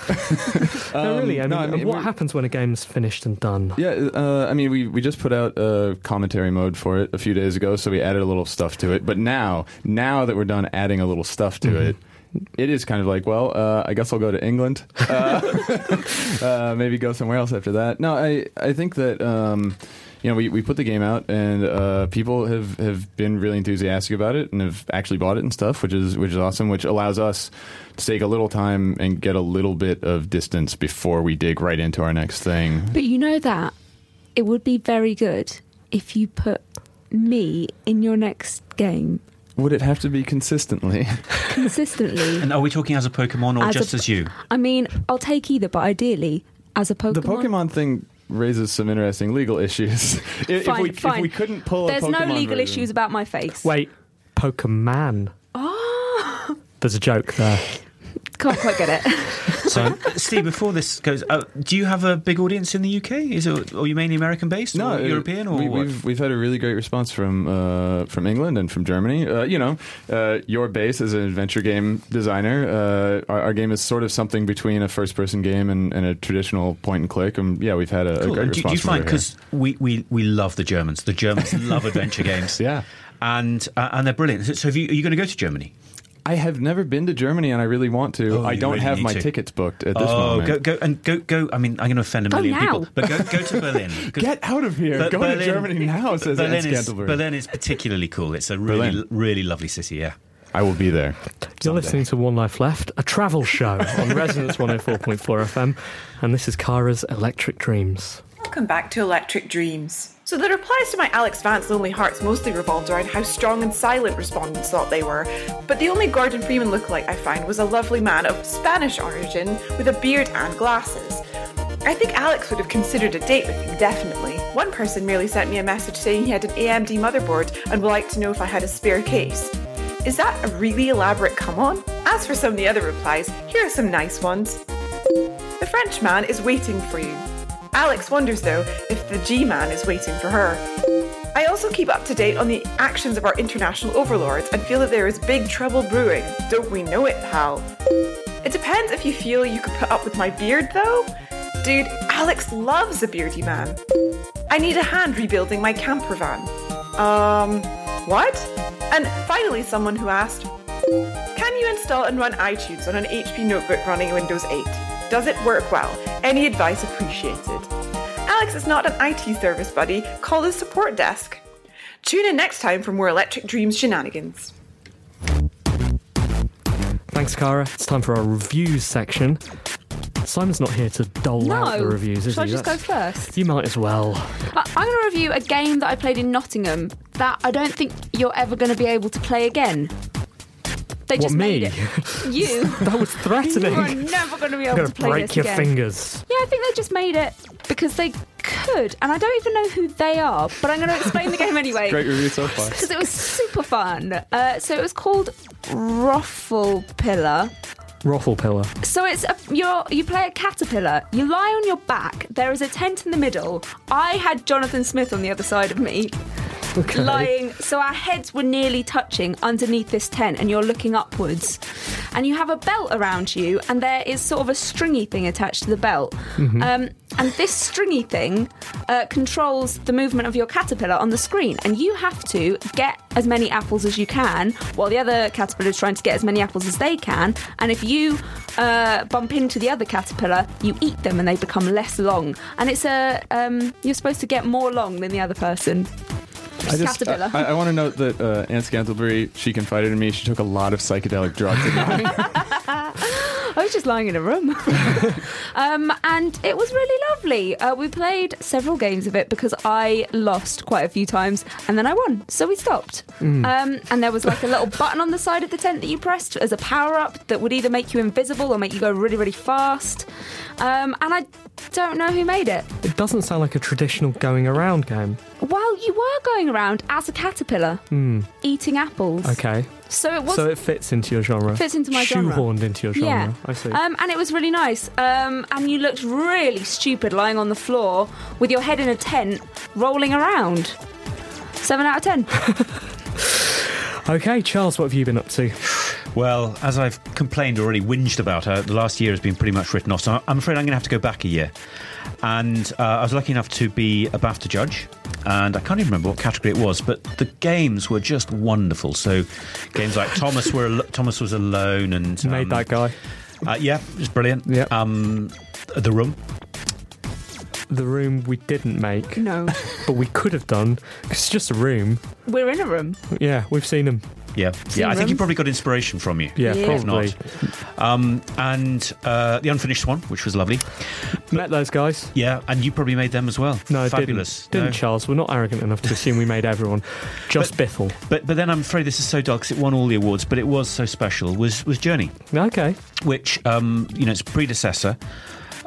[SPEAKER 1] no, really. I
[SPEAKER 4] Um,
[SPEAKER 1] mean,
[SPEAKER 4] no, I mean,
[SPEAKER 1] what happens when a game's finished and done?
[SPEAKER 4] Yeah, uh, I mean, we, we just put out a commentary mode for it a few days ago, so we added a little stuff to it. But now, now that we're done adding a little stuff to it, it is kind of like, well, uh, I guess I'll go to England. Uh, uh, maybe go somewhere else after that. No, I I think that. Um, you know, we, we put the game out and uh, people have, have been really enthusiastic about it and have actually bought it and stuff, which is which is awesome. Which allows us to take a little time and get a little bit of distance before we dig right into our next thing.
[SPEAKER 2] But you know that it would be very good if you put me in your next game
[SPEAKER 4] Would it have to be consistently?
[SPEAKER 2] consistently.
[SPEAKER 3] And are we talking as a Pokemon or
[SPEAKER 2] As a-
[SPEAKER 3] just as you?
[SPEAKER 2] I mean, I'll take either, but ideally as a Pokemon.
[SPEAKER 4] The Pokemon thing raises some interesting legal issues. if, if
[SPEAKER 2] Fine,
[SPEAKER 4] we,
[SPEAKER 2] fine.
[SPEAKER 4] if we couldn't pull
[SPEAKER 2] There's
[SPEAKER 4] a
[SPEAKER 2] no legal
[SPEAKER 4] version-
[SPEAKER 2] issues about my face.
[SPEAKER 1] Wait, Pokemon.
[SPEAKER 2] Oh,
[SPEAKER 1] There's a joke there.
[SPEAKER 2] can't quite get it.
[SPEAKER 3] So, Steve, before this goes, uh, do you have a big audience in the UK? Is it, are you mainly American based,
[SPEAKER 4] No,
[SPEAKER 3] or European, or
[SPEAKER 4] we, we've we've had a really great response from uh, from England and from Germany. Uh, you know, uh, your base as an adventure game designer, uh, our, our game is sort of something between a first person game and, and a traditional point and click. And yeah, we've had a, a great
[SPEAKER 3] And do, do you find because we, we, we love the Germans. The Germans love adventure games.
[SPEAKER 4] Yeah.
[SPEAKER 3] and uh, and they're brilliant. So, so have you, are you going to go to Germany?
[SPEAKER 4] I have never been to Germany and I really want to.
[SPEAKER 3] Oh,
[SPEAKER 4] I don't
[SPEAKER 3] really
[SPEAKER 4] have my
[SPEAKER 3] to.
[SPEAKER 4] tickets booked at this
[SPEAKER 3] oh,
[SPEAKER 4] moment.
[SPEAKER 3] go go and go go. I mean, I'm going to offend a
[SPEAKER 2] Go
[SPEAKER 3] million
[SPEAKER 2] now.
[SPEAKER 3] people, but go go to Berlin.
[SPEAKER 4] Get out of here!
[SPEAKER 3] Ber-
[SPEAKER 4] Go to Germany now, says
[SPEAKER 3] Berlin
[SPEAKER 4] Ed
[SPEAKER 3] is, Berlin is particularly cool. It's a really
[SPEAKER 4] Berlin.
[SPEAKER 3] really lovely city. Yeah.
[SPEAKER 4] I will be there.
[SPEAKER 1] You're listening to One Life Left, a travel show on Resonance 104.4 FM, and this is Kara's Electric Dreams.
[SPEAKER 7] Welcome back to Electric Dreams. So the replies to my Alex Vance Lonely Hearts mostly revolved around how strong and silent respondents thought they were, but the only Gordon Freeman lookalike I found was a lovely man of Spanish origin with a beard and glasses. I think Alex would have considered a date with you, definitely. One person merely sent me a message saying he had an AMD motherboard and would like to know if I had a spare case. Is that a really elaborate come on? As for some of the other replies, here are some nice ones. The French man is waiting for you. Alex wonders though if the G man is waiting for her. I also keep up to date on the actions of our international overlords and feel that there is big trouble brewing. Don't we know it, pal? It depends if you feel you could put up with my beard though. Dude, Alex loves a beardy man. I need a hand rebuilding my camper van. Um, what? And finally, someone who asked, Can you install and run iTunes on an HP notebook running Windows 8? Does it work well? Any advice appreciated? Alex is not an IT service buddy. Call the support desk. Tune in next time for more Electric Dreams shenanigans.
[SPEAKER 1] Thanks, Cara. It's time for our reviews section. Simon's not here to dole out the reviews, is he?
[SPEAKER 2] Shall I just
[SPEAKER 1] That's-
[SPEAKER 2] go first?
[SPEAKER 1] You might as well.
[SPEAKER 2] I'm going to review a game that I played in Nottingham that I don't think you're ever going to be able to play again. They
[SPEAKER 1] What,
[SPEAKER 2] just
[SPEAKER 1] me?
[SPEAKER 2] made it. You.
[SPEAKER 1] that was threatening.
[SPEAKER 2] You are never going to be able
[SPEAKER 1] going
[SPEAKER 2] to
[SPEAKER 1] to
[SPEAKER 2] play
[SPEAKER 1] break
[SPEAKER 2] this
[SPEAKER 1] your
[SPEAKER 2] again.
[SPEAKER 1] fingers.
[SPEAKER 2] Yeah, I think they just made it because they could, and I don't even know who they are, but I'm going to explain the game anyway.
[SPEAKER 4] Great review so far.
[SPEAKER 2] Because it was super fun. Uh, so it was called Ruffle Pillar.
[SPEAKER 1] Ruffle pillar.
[SPEAKER 2] So it's a, you're, you play a caterpillar. You lie on your back. There is a tent in the middle. I had Jonathan Smith on the other side of me.
[SPEAKER 1] Okay.
[SPEAKER 2] Lying, so our heads were nearly touching underneath this tent, and you're looking upwards. And you have a belt around you, and there is sort of a stringy thing attached to the belt.
[SPEAKER 1] Mhm.
[SPEAKER 2] Um, and this stringy thing uh, controls the movement of your caterpillar on the screen, and you have to get as many apples as you can, while the other caterpillar is trying to get as many apples as they can. And if you uh, bump into the other caterpillar, you eat them, and they become less long. And it's a um, you're supposed to get more long than the other person.
[SPEAKER 4] I just,
[SPEAKER 2] caterpillar.
[SPEAKER 4] I, I want to note that uh, Anne Scantlebury, she confided in me she took a lot of psychedelic drugs.
[SPEAKER 2] I was just lying in a room. um, and it was really lovely. Uh, we played several games of it because I lost quite a few times and then I won. So we stopped.
[SPEAKER 1] Mm.
[SPEAKER 2] Um, and there was like a little button on the side of the tent that you pressed as a power up that would either make you invisible or make you go really, really fast. Um, and I don't know who made it.
[SPEAKER 1] It doesn't sound like a traditional going around game.
[SPEAKER 2] Well, you were going around as a caterpillar
[SPEAKER 1] Hmm.
[SPEAKER 2] eating apples.
[SPEAKER 1] Okay.
[SPEAKER 2] So it was.
[SPEAKER 1] So it fits into your genre.
[SPEAKER 2] Fits into my genre.
[SPEAKER 1] Shoehorned into your genre.
[SPEAKER 2] Yeah.
[SPEAKER 1] I see.
[SPEAKER 2] Um, and it was really nice. Um, and you looked really stupid lying on the floor with your head in a tent, rolling around. Seven out of ten.
[SPEAKER 1] okay, Charles, what have you been up to?
[SPEAKER 3] Well, as I've complained already, whinged about, uh, the last year has been pretty much written off. So I'm afraid I'm going to have to go back a year. And uh, I was lucky enough to be a BAFTA judge, and I can't even remember what category it was, but the games were just wonderful. So games like Thomas were al- Thomas was alone, and
[SPEAKER 1] Made
[SPEAKER 3] um,
[SPEAKER 1] that guy.
[SPEAKER 3] Uh, yeah, it was brilliant.
[SPEAKER 1] Yeah.
[SPEAKER 3] Um, the room.
[SPEAKER 1] The room we didn't make.
[SPEAKER 2] No.
[SPEAKER 1] But we could have done. 'cause it's just a room.
[SPEAKER 2] We're in a room.
[SPEAKER 1] Yeah, we've seen them.
[SPEAKER 3] Yeah,
[SPEAKER 2] Seen
[SPEAKER 3] yeah. I think
[SPEAKER 2] he
[SPEAKER 3] probably got inspiration from you.
[SPEAKER 1] Yeah,
[SPEAKER 2] Yeah.
[SPEAKER 3] If
[SPEAKER 1] probably.
[SPEAKER 3] not. Um, and uh, the unfinished one, which was lovely.
[SPEAKER 1] Met those guys.
[SPEAKER 3] Yeah, and you probably made them as well.
[SPEAKER 1] No, I
[SPEAKER 3] fabulous.
[SPEAKER 1] didn't. Didn't
[SPEAKER 3] No?
[SPEAKER 1] Charles? We're not arrogant enough to assume we made everyone. Just Biffle.
[SPEAKER 3] But but then I'm afraid this is so dull because it won all the awards, but it was so special. Was was Journey,
[SPEAKER 1] Okay.
[SPEAKER 3] which um, you know its predecessor,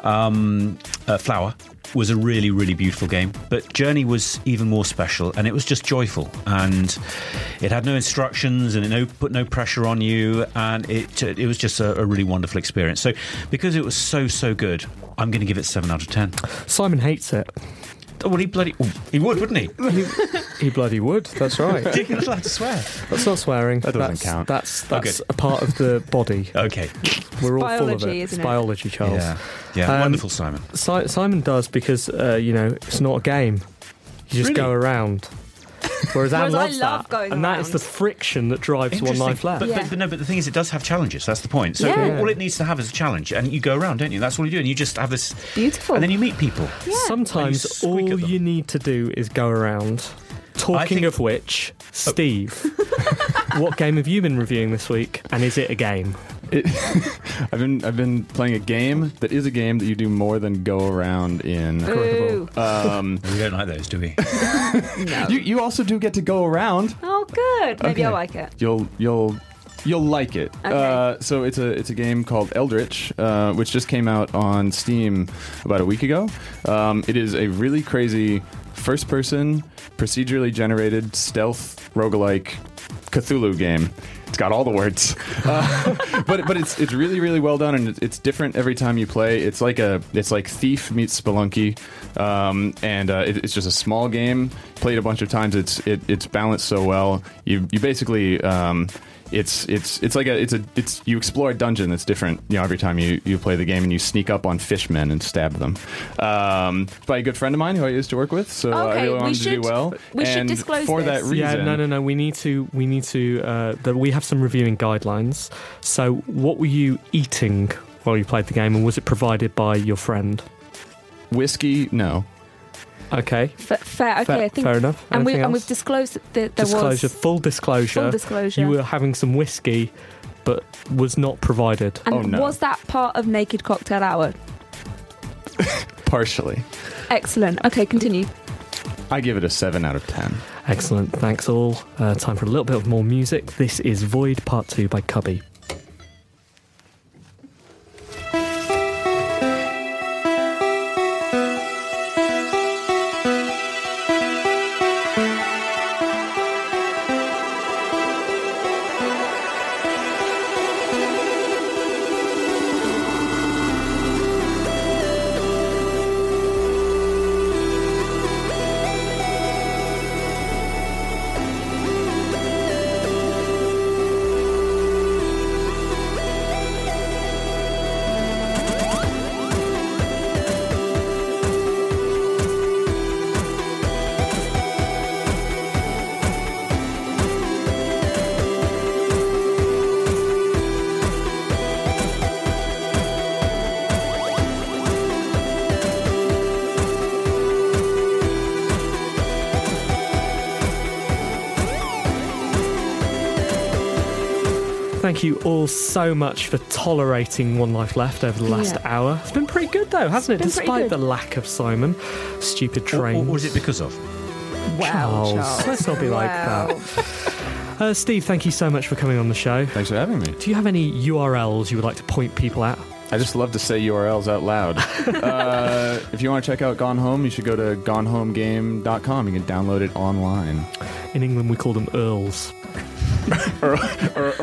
[SPEAKER 3] um, uh, Flower, was a really really beautiful game. But Journey was even more special, and it was just joyful, and it had no instructions and it no put no pressure on you, and it it was just a, a really wonderful experience. So because it was so so good, I'm going to give it seven out of ten.
[SPEAKER 1] Simon hates it.
[SPEAKER 3] Oh, well, he bloody he would, wouldn't he?
[SPEAKER 1] He, he bloody would. That's right.
[SPEAKER 3] You're not allowed to swear.
[SPEAKER 1] That's not swearing.
[SPEAKER 4] That doesn't
[SPEAKER 1] that's,
[SPEAKER 4] count.
[SPEAKER 1] That's
[SPEAKER 3] Oh,
[SPEAKER 1] that's
[SPEAKER 3] good.
[SPEAKER 1] a part of the body.
[SPEAKER 3] Okay.
[SPEAKER 1] We're all full of
[SPEAKER 2] biology,
[SPEAKER 1] it.
[SPEAKER 2] isn't
[SPEAKER 1] it's
[SPEAKER 2] it?
[SPEAKER 1] biology, Charles.
[SPEAKER 3] Yeah. Yeah.
[SPEAKER 1] Um,
[SPEAKER 3] wonderful, Simon.
[SPEAKER 1] Si- Simon does because uh, you know it's not a game. You just
[SPEAKER 3] Really?
[SPEAKER 1] go around. Whereas Anne
[SPEAKER 2] Whereas I
[SPEAKER 1] loves
[SPEAKER 2] love
[SPEAKER 1] that,
[SPEAKER 2] going
[SPEAKER 1] and that is the friction that drives one life left.
[SPEAKER 3] But,
[SPEAKER 2] Yeah.
[SPEAKER 3] but, but no, but the thing is, it does have challenges. That's the point. So
[SPEAKER 2] Yeah.
[SPEAKER 3] all, all it needs to have is a challenge, and you go around, don't you? That's all you do, and you just have this,
[SPEAKER 2] Beautiful.
[SPEAKER 3] and then you meet people.
[SPEAKER 1] Sometimes
[SPEAKER 3] you
[SPEAKER 1] all you need to do is go around. Talking
[SPEAKER 3] think-
[SPEAKER 1] of which, oh. Steve, what game have you been reviewing this week, and is it a game?
[SPEAKER 4] It, I've been I've been playing a game that is a game that you do more than go around in.
[SPEAKER 2] Ooh.
[SPEAKER 4] Um,
[SPEAKER 3] We don't like those, do we?
[SPEAKER 2] No.
[SPEAKER 4] you you also do get to go around.
[SPEAKER 2] Oh, good. Maybe I
[SPEAKER 4] Okay.
[SPEAKER 2] like it.
[SPEAKER 4] You'll you'll You'll like it.
[SPEAKER 2] Okay.
[SPEAKER 4] Uh, so it's a it's a game called Eldritch, uh, which just came out on Steam about a week ago. Um, it is a really crazy first person procedurally generated stealth roguelike Cthulhu game. It's got all the words, uh, but but it's it's really really well done and it's, different every time you play. It's like a it's like Thief meets Spelunky, um, and uh, it, it's just a small game. Played a bunch of times. It's it, it's balanced so well. You you basically. Um, it's it's it's like a it's a it's you explore a dungeon that's different you know every time you, you play the game and you sneak up on fishmen and stab them um, it's by a good friend of mine who I used to work with so I
[SPEAKER 2] Okay,
[SPEAKER 4] really
[SPEAKER 2] we
[SPEAKER 4] wanted to do well
[SPEAKER 2] we should disclose
[SPEAKER 4] for
[SPEAKER 2] this.
[SPEAKER 4] that reason
[SPEAKER 1] Yeah, no, no, no. We need to. We need to. Uh, that we have some reviewing guidelines. So, what were you eating while you played the game, and was it provided by your friend?
[SPEAKER 4] whiskey no
[SPEAKER 1] Okay.
[SPEAKER 2] F- fair. Okay,
[SPEAKER 1] Fair-
[SPEAKER 2] I think.
[SPEAKER 1] fair enough.
[SPEAKER 2] And we
[SPEAKER 1] Anything
[SPEAKER 2] and
[SPEAKER 1] else?
[SPEAKER 2] we've disclosed that there, there
[SPEAKER 1] disclosure,
[SPEAKER 2] was
[SPEAKER 1] full disclosure.
[SPEAKER 2] Full disclosure.
[SPEAKER 1] You were having some whiskey, but was not provided.
[SPEAKER 2] And
[SPEAKER 4] Oh, no.
[SPEAKER 2] was that part of Naked Cocktail Hour?
[SPEAKER 4] partially
[SPEAKER 2] Excellent. Okay, continue.
[SPEAKER 4] I give it a 7 out of 10
[SPEAKER 1] Excellent. Thanks all. Uh, time for a little bit of more music. This is Void Part Two by Cubby. So much for tolerating One Life Left over the last
[SPEAKER 2] Yeah.
[SPEAKER 1] hour. It's been pretty good though, hasn't it?
[SPEAKER 2] It's been pretty
[SPEAKER 1] Despite the lack of Simon, stupid train.
[SPEAKER 3] or was it because of?
[SPEAKER 2] Wow, Charles.
[SPEAKER 1] Let's not be like
[SPEAKER 2] Wow.
[SPEAKER 1] that. Uh, Steve, thank you so much for coming on the show.
[SPEAKER 4] thanks for having me
[SPEAKER 1] Do you have any URLs you would like to point people at?
[SPEAKER 4] I just love to say URLs out loud. uh, if you want to check out Gone Home, you should go to gonehomegame.com. You can download it online.
[SPEAKER 1] In England, we call them Earls.
[SPEAKER 4] Earl, Earl, Earl of
[SPEAKER 2] Earls,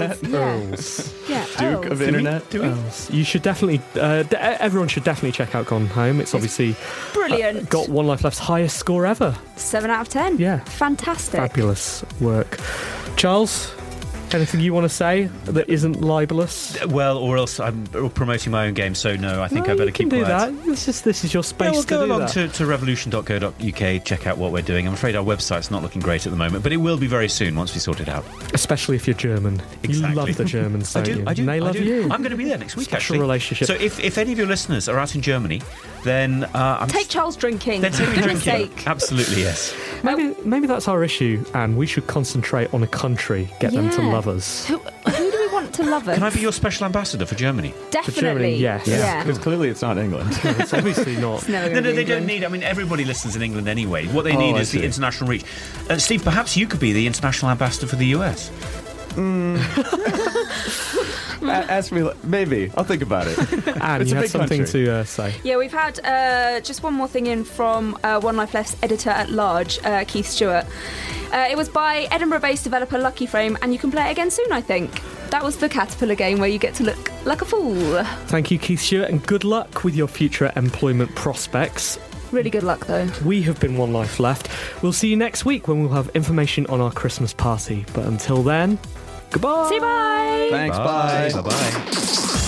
[SPEAKER 4] Internet?
[SPEAKER 1] Earls.
[SPEAKER 2] Yeah.
[SPEAKER 4] Duke
[SPEAKER 2] oh.
[SPEAKER 4] of Internet?
[SPEAKER 1] Earls. You should definitely, uh, d- everyone should definitely check out Gone Home. It's obviously
[SPEAKER 2] Brilliant.
[SPEAKER 1] got One Life Left's highest score ever.
[SPEAKER 2] Seven out of ten.
[SPEAKER 1] Yeah.
[SPEAKER 2] Fantastic.
[SPEAKER 1] Fabulous work. Charles, anything you want to say that isn't libelous?
[SPEAKER 3] Well, or else I'm promoting my own game, so no, I think
[SPEAKER 1] No,
[SPEAKER 3] I better keep
[SPEAKER 1] do
[SPEAKER 3] quiet.
[SPEAKER 1] that. This is this is your space
[SPEAKER 3] Yeah, we'll go along
[SPEAKER 1] that.
[SPEAKER 3] to, to revolution.co.uk, check out what we're doing. I'm afraid our website's not looking great at the moment, but it will be very soon once we sort it out.
[SPEAKER 1] Especially if you're German. You love the Germans,
[SPEAKER 3] I do,
[SPEAKER 1] you?
[SPEAKER 3] I do.
[SPEAKER 1] And they
[SPEAKER 3] I
[SPEAKER 1] love
[SPEAKER 3] do.
[SPEAKER 1] you.
[SPEAKER 3] I'm going to be there next week,
[SPEAKER 1] Special
[SPEAKER 3] actually.
[SPEAKER 1] relationship.
[SPEAKER 3] So if, if any of your listeners are out in Germany, then uh, I'm
[SPEAKER 2] Take Charles drinking.
[SPEAKER 3] then take me drinking.
[SPEAKER 2] sake.
[SPEAKER 3] Absolutely, yes.
[SPEAKER 1] Maybe maybe that's our issue, and we should concentrate on a country, get them to
[SPEAKER 2] Yeah.
[SPEAKER 1] love us.
[SPEAKER 2] Who, who do we want to love us?
[SPEAKER 3] Can I be your special ambassador for Germany?
[SPEAKER 2] Definitely.
[SPEAKER 1] Germany, yes.
[SPEAKER 2] Yeah.
[SPEAKER 4] Because clearly it's not England.
[SPEAKER 1] It's obviously not.
[SPEAKER 2] It's never
[SPEAKER 3] No,
[SPEAKER 2] gonna
[SPEAKER 3] no,
[SPEAKER 2] be
[SPEAKER 3] they don't
[SPEAKER 2] England.
[SPEAKER 3] need. I mean, everybody listens in England anyway. What they
[SPEAKER 4] Oh,
[SPEAKER 3] need
[SPEAKER 4] I
[SPEAKER 3] is the international reach. Uh, Steve, perhaps you could be the international ambassador for the US.
[SPEAKER 4] A- Ask me, maybe. I'll think about it.
[SPEAKER 1] Anne,
[SPEAKER 4] It's
[SPEAKER 1] you
[SPEAKER 4] a
[SPEAKER 1] had
[SPEAKER 4] big
[SPEAKER 1] something
[SPEAKER 4] country.
[SPEAKER 1] to uh, say.
[SPEAKER 2] Yeah, we've had uh, just one more thing in from uh, One Life Left's editor at large, uh, Keith Stewart. Uh, it was by Edinburgh based developer Lucky Frame, and you can play it again soon, I think. That was the Caterpillar game where you get to look like a fool.
[SPEAKER 1] Thank you, Keith Stewart, and good luck with your future employment prospects.
[SPEAKER 2] Really good luck, though.
[SPEAKER 1] We have been One Life Left. We'll see you next week when we'll have information on our Christmas party. But until then, goodbye.
[SPEAKER 2] See you, bye.
[SPEAKER 4] Thanks, bye.
[SPEAKER 3] Bye bye.